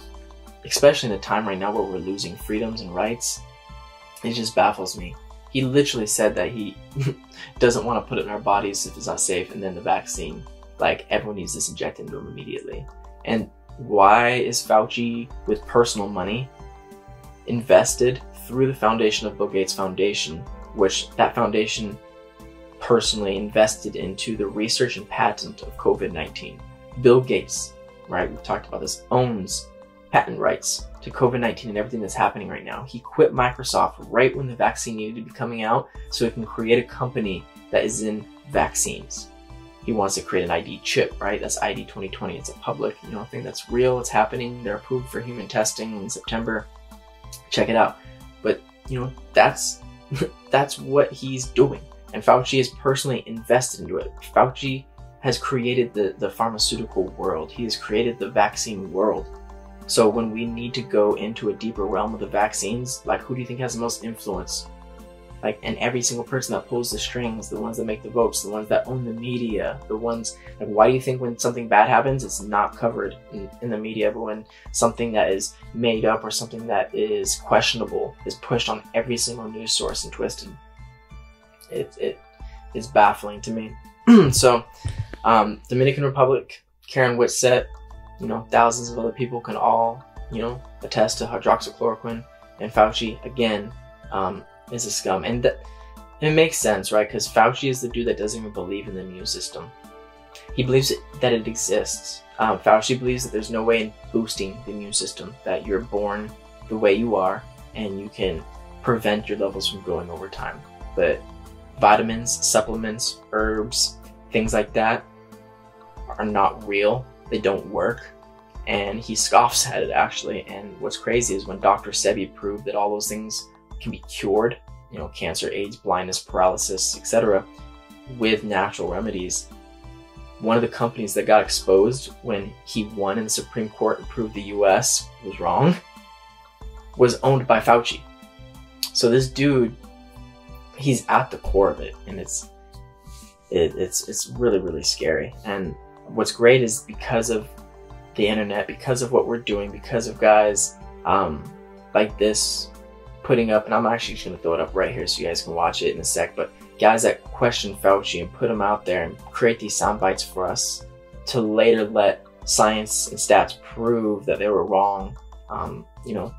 especially in a time right now where we're losing freedoms and rights, it just baffles me he literally said that he doesn't want to put it in our bodies if it's not safe, and then the vaccine, like everyone needs this injected into them immediately. And why is Fauci, with personal money, invested through the foundation of Bill Gates Foundation, which that foundation personally invested into the research and patent of COVID 19? Bill Gates, right? We've talked about this, owns patent rights to COVID 19 and everything that's happening right now. He quit Microsoft right when the vaccine needed to be coming out so he can create a company that is in vaccines. He wants to create an ID chip, right? That's ID 2020. It's a public, you know, thing that's real. It's happening. They're approved for human testing in September. Check it out. But you know, that's that's what he's doing. And Fauci is personally invested into it. Fauci has created the, the pharmaceutical world. He has created the vaccine world. So when we need to go into a deeper realm of the vaccines, like who do you think has the most influence? Like, and every single person that pulls the strings, the ones that make the votes, the ones that own the media, the ones, like, why do you think when something bad happens, it's not covered in, in the media, but when something that is made up or something that is questionable is pushed on every single news source and twisted? It, it is baffling to me. so, um, Dominican Republic, Karen Whitsett, you know, thousands of other people can all, you know, attest to hydroxychloroquine. And Fauci, again, um, is a scum. And that, it makes sense, right? Because Fauci is the dude that doesn't even believe in the immune system. He believes that it exists. Um, Fauci believes that there's no way in boosting the immune system, that you're born the way you are and you can prevent your levels from growing over time. But vitamins, supplements, herbs, things like that are not real. They don't work. And he scoffs at it actually. And what's crazy is when Dr. Sebi proved that all those things can be cured, you know, cancer, AIDS, blindness, paralysis, etc., with natural remedies. One of the companies that got exposed when he won in the Supreme Court and proved the US was wrong was owned by Fauci. So this dude, he's at the core of it, and it's it, it's it's really really scary. And what's great is because of the internet, because of what we're doing, because of guys um, like this putting up, and I'm actually just to throw it up right here so you guys can watch it in a sec, but guys that question Fauci and put them out there and create these sound bites for us to later let science and stats prove that they were wrong. Um, you know,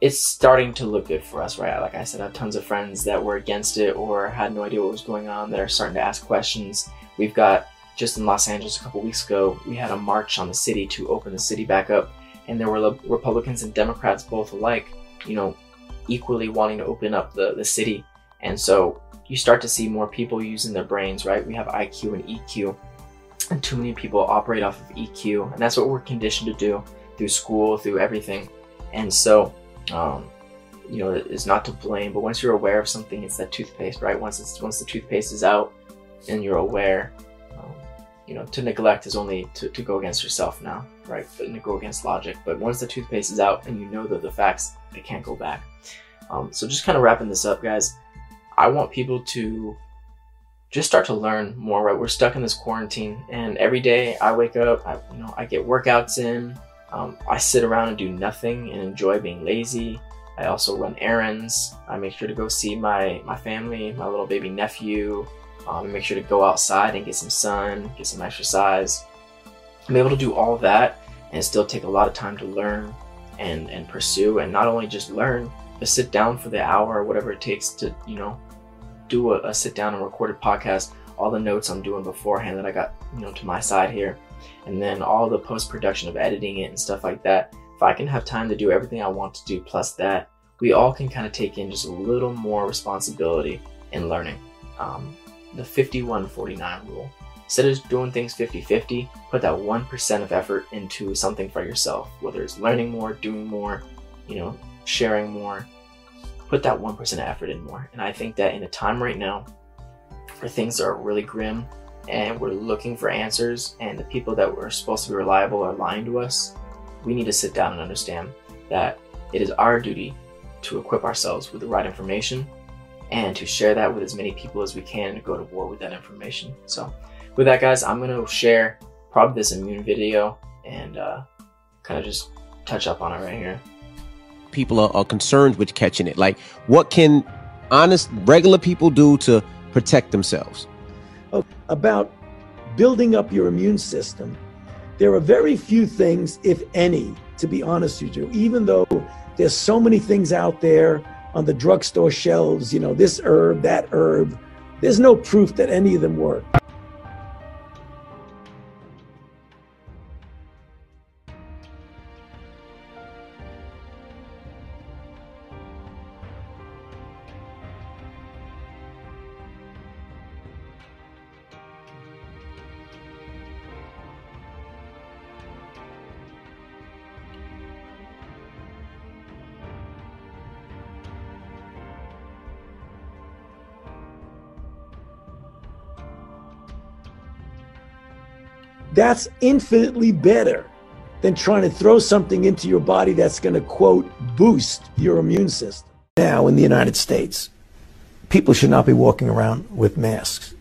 it's starting to look good for us, right? Like I said, I have tons of friends that were against it or had no idea what was going on that are starting to ask questions. We've got just in Los Angeles a couple weeks ago, we had a march on the city to open the city back up, and there were Republicans and Democrats both alike, you know, equally wanting to open up the, the city. And so you start to see more people using their brains, right? We have IQ and EQ, and too many people operate off of EQ, and that's what we're conditioned to do through school, through everything. And so, um, you know, it's not to blame, but once you're aware of something, it's that toothpaste, right? Once it's once the toothpaste is out and you're aware, you know, to neglect is only to, to go against yourself now, right? But to go against logic. But once the toothpaste is out and you know that the facts, they can't go back. Um, so just kind of wrapping this up, guys. I want people to just start to learn more. Right, we're stuck in this quarantine, and every day I wake up, I, you know, I get workouts in. Um, I sit around and do nothing and enjoy being lazy. I also run errands. I make sure to go see my my family, my little baby nephew, um, make sure to go outside and get some sun, get some exercise. I'm able to do all that and still take a lot of time to learn and, and pursue and not only just learn, but sit down for the hour or whatever it takes to, you know, do a, a sit down and recorded podcast, all the notes I'm doing beforehand that I got, you know, to my side here. And then all the post production of editing it and stuff like that. If I can have time to do everything I want to do plus that, we all can kind of take in just a little more responsibility in learning. Um, the 5149 rule. Instead of doing things 50 50, put that 1% of effort into something for yourself, whether it's learning more, doing more, you know, sharing more. Put that 1% of effort in more. And I think that in a time right now where things are really grim and we're looking for answers, and the people that were supposed to be reliable are lying to us, we need to sit down and understand that it is our duty to equip ourselves with the right information and to share that with as many people as we can to go to war with that information. So, with that, guys, I'm going to share probably this immune video and uh, kind of just touch up on it right here. People are, are concerned with catching it. Like, what can honest, regular people do to protect themselves? Oh, about building up your immune system, there are very few things, if any, to be honest with you, even though there's so many things out there on the drugstore shelves, you know, this herb, that herb. There's no proof that any of them work. That's infinitely better than trying to throw something into your body that's going to, quote, boost your immune system. Now, in the United States, people should not be walking around with masks.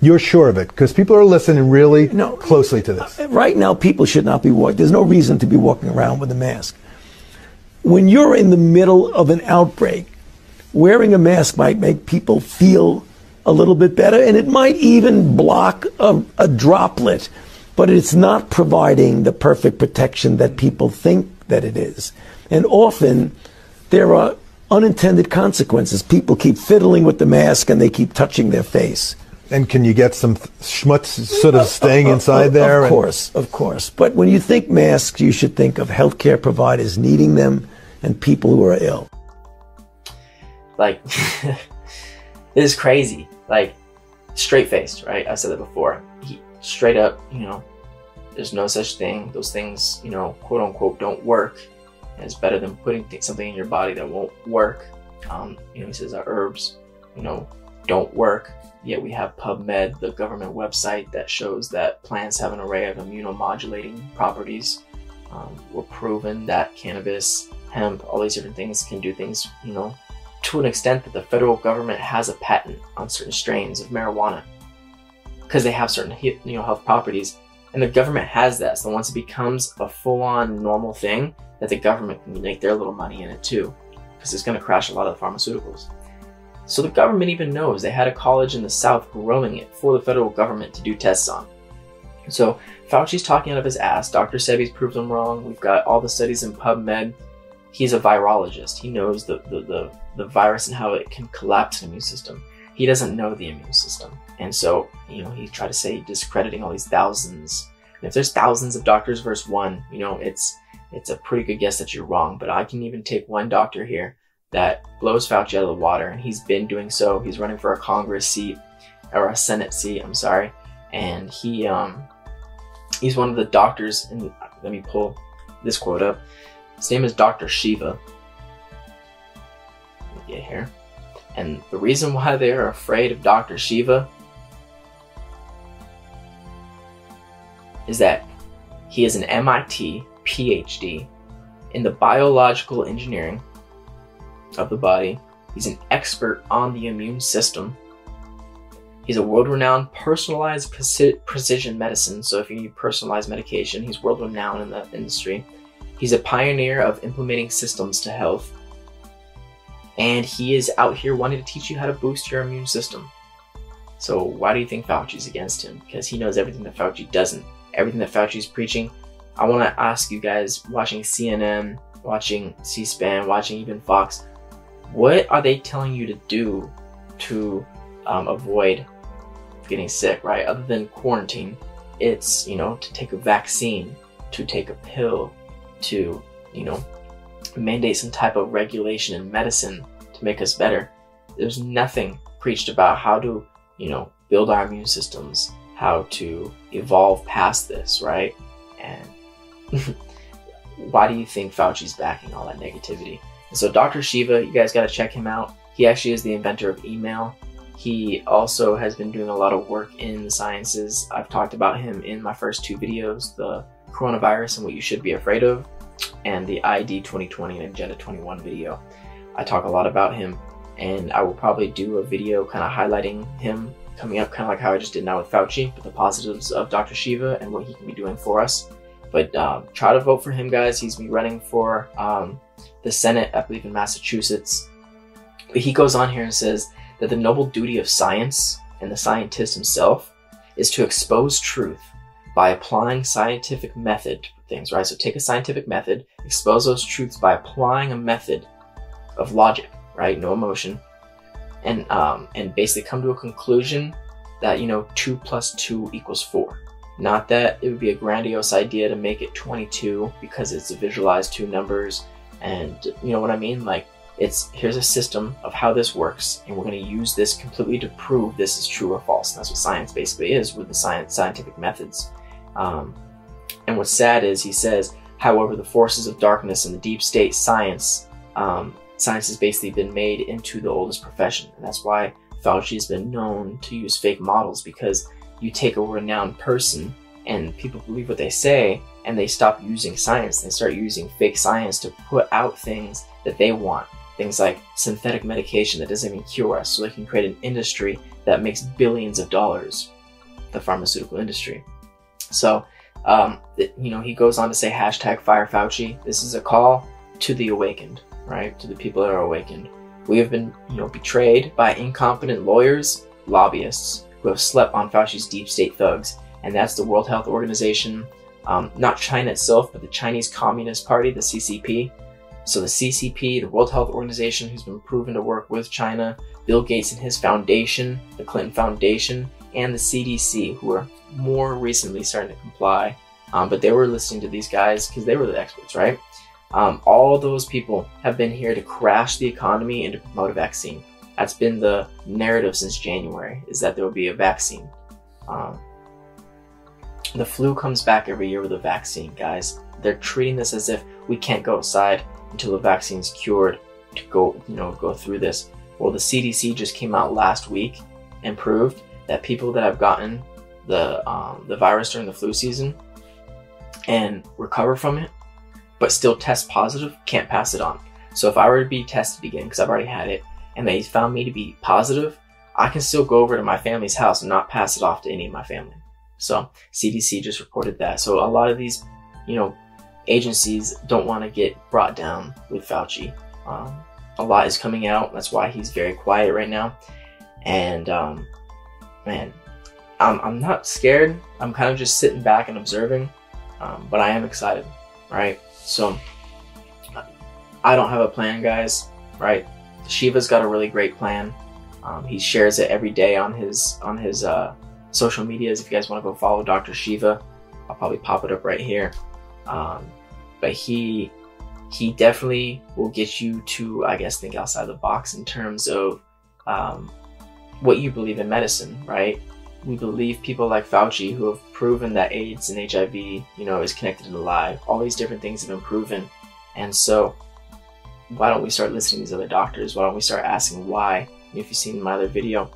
You're sure of it because people are listening really No. closely to this. Uh, right now, people should not be walking. There's no reason to be walking around with a mask. When you're in the middle of an outbreak, wearing a mask might make people feel a little bit better, and it might even block a, a droplet, but it's not providing the perfect protection that people think that it is. And often, there are unintended consequences. People keep fiddling with the mask and they keep touching their face. And can you get some schmutz sort of staying inside there? Of and- course, of course. But when you think masks, you should think of healthcare providers needing them and people who are ill. Like, it is crazy. Like, straight faced, right? I said that before. He straight up, you know, there's no such thing. Those things, you know, quote unquote, don't work. And it's better than putting th- something in your body that won't work. Um, you know, he says our herbs, you know, don't work. Yet we have PubMed, the government website that shows that plants have an array of immunomodulating properties. Um, we're proven that cannabis, hemp, all these different things can do things, you know, to an extent that the federal government has a patent on certain strains of marijuana because they have certain you know health properties. And the government has that. So once it becomes a full-on normal thing that the government can make their little money in it too because it's going to crash a lot of the pharmaceuticals. So the government even knows they had a college in the south growing it for the federal government to do tests on. So fauci's talking out of his ass. Dr sebi's proved him wrong. We've got all the studies in pubmed. He's a virologist. He knows the, the, the, the virus and how it can collapse an immune system. He doesn't know the immune system. And so, you know, he tried to say discrediting all these thousands. And if there's thousands of doctors versus one, you know, it's it's a pretty good guess that you're wrong. But I can even take one doctor here that blows Fauci out of the water, and he's been doing so. He's running for a Congress seat or a Senate seat, I'm sorry. And he um he's one of the doctors and let me pull this quote up. His name is Dr. Shiva. Let me get here. And the reason why they are afraid of Dr. Shiva is that he is an MIT PhD in the biological engineering of the body. He's an expert on the immune system. He's a world renowned personalized preci- precision medicine. So, if you need personalized medication, he's world renowned in the industry. He's a pioneer of implementing systems to health. And he is out here wanting to teach you how to boost your immune system. So why do you think Fauci's against him? Because he knows everything that Fauci doesn't. Everything that Fauci's preaching. I want to ask you guys watching CNN, watching C-SPAN, watching even Fox, what are they telling you to do to um, avoid getting sick, right? Other than quarantine, it's, you know, to take a vaccine, to take a pill, to, you know, mandate some type of regulation in medicine to make us better. There's nothing preached about how to, you know, build our immune systems, how to evolve past this, right? And why do you think Fauci's backing all that negativity? And so Dr. Shiva, you guys got to check him out. He actually is the inventor of email. He also has been doing a lot of work in the sciences. I've talked about him in my first two videos, the coronavirus and what you should be afraid of, and the ID 2020 and Agenda 21 video. I talk a lot about him, and I will probably do a video kind of highlighting him coming up, kind of like how I just did now with Fauci, but the positives of Dr. Shiva and what he can be doing for us. But um, try to vote for him, guys. He's been running for um, the Senate, I believe, in Massachusetts. But he goes on here and says that the noble duty of science and the scientist himself is to expose truth by applying scientific method things, right? So take a scientific method, expose those truths by applying a method of logic, right? No emotion, and um, and basically come to a conclusion that you know two plus two equals four. Not that it would be a grandiose idea to make it 22 because it's visualized two numbers, and you know what I mean. Like it's here's a system of how this works, and we're going to use this completely to prove this is true or false. And that's what science basically is with the science scientific methods. Um, and what's sad is he says, however, the forces of darkness and the deep state science, um, science has basically been made into the oldest profession. And that's why Fauci has been known to use fake models because you take a renowned person and people believe what they say and they stop using science. They start using fake science to put out things that they want. Things like synthetic medication that doesn't even cure us, so they can create an industry that makes billions of dollars, the pharmaceutical industry. So, um, you know, he goes on to say hashtag fire Fauci. This is a call to the awakened, right? To the people that are awakened. We have been, you know, betrayed by incompetent lawyers, lobbyists who have slept on Fauci's deep state thugs, and that's the World Health Organization, um, not China itself, but the Chinese Communist Party, the CCP. So the CCP, the World Health Organization, who's been proven to work with China, Bill Gates and his foundation, the Clinton Foundation, and the CDC, who are more recently starting to comply. Um, but they were listening to these guys because they were the experts, right? Um, all those people have been here to crash the economy and to promote a vaccine. That's been the narrative since January, is that there will be a vaccine. Um, the flu comes back every year with a vaccine, guys. They're treating this as if we can't go outside until the vaccine's cured to go, you know, go through this. Well, the CDC just came out last week and proved that people that have gotten the um, the virus during the flu season and recover from it, but still test positive, can't pass it on. So if I were to be tested again, because I've already had it, and they found me to be positive, I can still go over to my family's house and not pass it off to any of my family. So CDC just reported that. So a lot of these, you know, agencies don't want to get brought down with Fauci. Um, a lot is coming out. That's why he's very quiet right now. And um, man, I'm, I'm not scared. I'm kind of just sitting back and observing, um, but I am excited, right? So I don't have a plan, guys, right? Shiva's got a really great plan. Um, he shares it every day on his on his uh, social medias. If you guys want to go follow Dr. Shiva, I'll probably pop it up right here. Um, but he he definitely will get you to, I guess, think outside the box in terms of um, what you believe in medicine, right? We believe people like Fauci who have proven that AIDS and HIV, you know, is connected and alive. All these different things have been proven. And so, why don't we start listening to these other doctors? Why don't we start asking why? If you've seen my other video,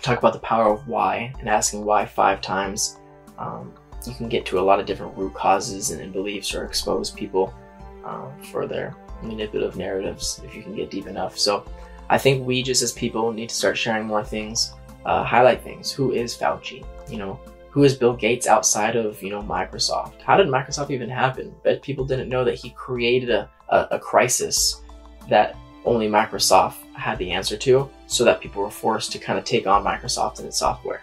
talk about the power of why and asking why five times. Um, you can get to a lot of different root causes and, and beliefs or expose people um, for their manipulative narratives if you can get deep enough. So I think we just as people need to start sharing more things, uh, highlight things. Who is Fauci? You know, who is Bill Gates outside of you know Microsoft? How did Microsoft even happen? Bet people didn't know that he created a, a, a crisis that only Microsoft had the answer to, so that people were forced to kind of take on Microsoft and its software.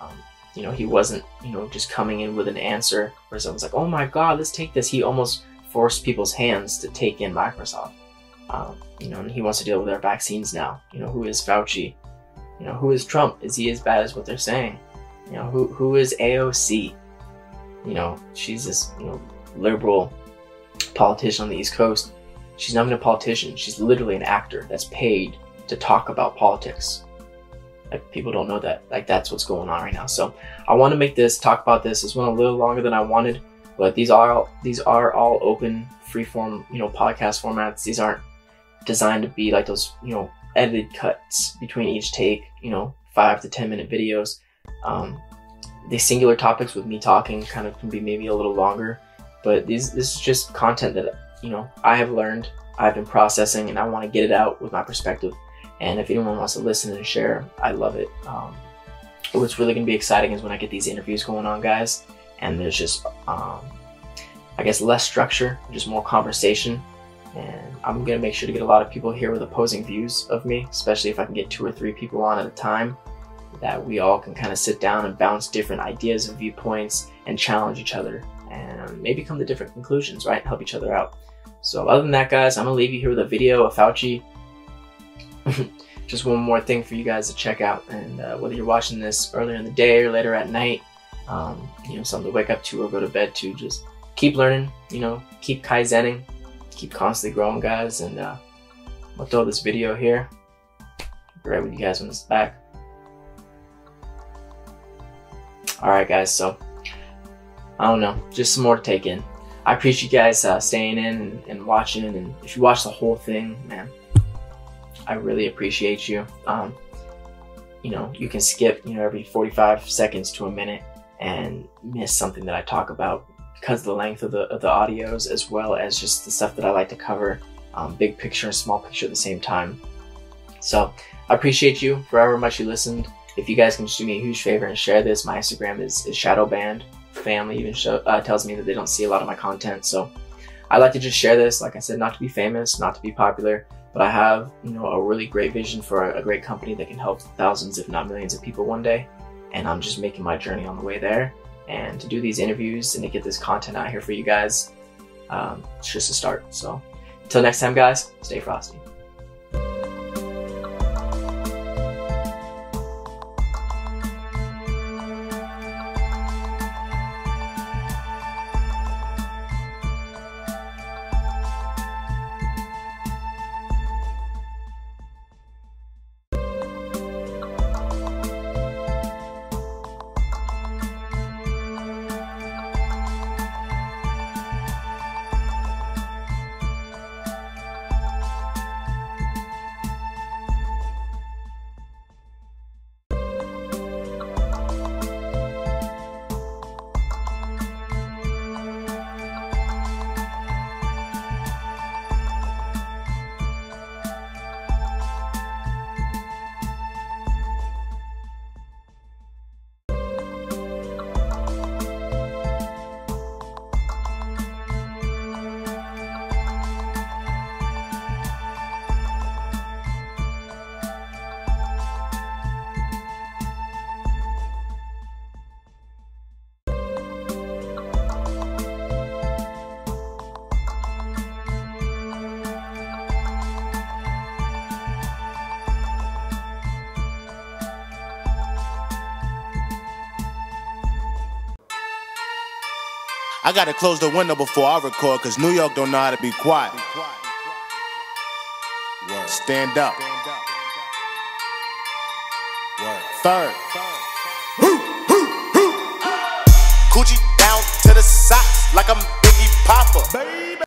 Um, you know, he wasn't you know just coming in with an answer where someone's like, "Oh my God, let's take this." He almost forced people's hands to take in Microsoft. Um, you know, and he wants to deal with our vaccines now. You know, who is Fauci? You know, who is Trump? Is he as bad as what they're saying? You know, who who is AOC? You know, she's this you know liberal politician on the East Coast. She's not even a politician. She's literally an actor that's paid to talk about politics. Like people don't know that. Like that's what's going on right now. So I want to make this talk about this. This went a little longer than I wanted, but these are these are all open, free form, you know, podcast formats. These aren't designed to be like those, you know, edited cuts between each take. You know, five to ten minute videos. Um, the singular topics with me talking kind of can be maybe a little longer, but these this is just content that you know I have learned, I've been processing, and I want to get it out with my perspective. And if anyone wants to listen and share, I love it. Um, what's really going to be exciting is when I get these interviews going on, guys, and there's just, um, I guess, less structure, just more conversation. And I'm to make sure to get a lot of people here with opposing views of me, especially if I can get two or three people on at a time, that we all can kind of sit down and bounce different ideas and viewpoints and challenge each other and maybe come to different conclusions, right? Help each other out. So, other than that, guys, I'm to leave you here with a video of Fauci just one more thing for you guys to check out. And uh, whether you're watching this earlier in the day or later at night, um, you know, something to wake up to or go to bed to, just keep learning, you know, keep kaizening, keep constantly growing, guys. And uh, I'll throw this video here. Right with you guys when it's back. Alright, guys, so I don't know, just some more to take in. I appreciate you guys uh, staying in and, and watching. And if you watch the whole thing, man, I really appreciate you. Um, you know, you can skip, you know, every 45 seconds to a minute and miss something that I talk about because the length of the, of the audios as well as just the stuff that I like to cover, um, big picture and small picture at the same time. So I appreciate you for however much you listened. If you guys can just do me a huge favor and share this, my Instagram is, is Shadowbanned. Family even show, uh, tells me that they don't see a lot of my content, so I like to just share this. Like I said, not to be famous, not to be popular, but I have you know a really great vision for a, a great company that can help thousands, if not millions, of people one day. And I'm just making my journey on the way there. And to do these interviews and to get this content out here for you guys, um, it's just a start. So until next time, guys, stay frosty. I gotta close the window before I record, cause New York don't know how to be quiet. Stand up. Third.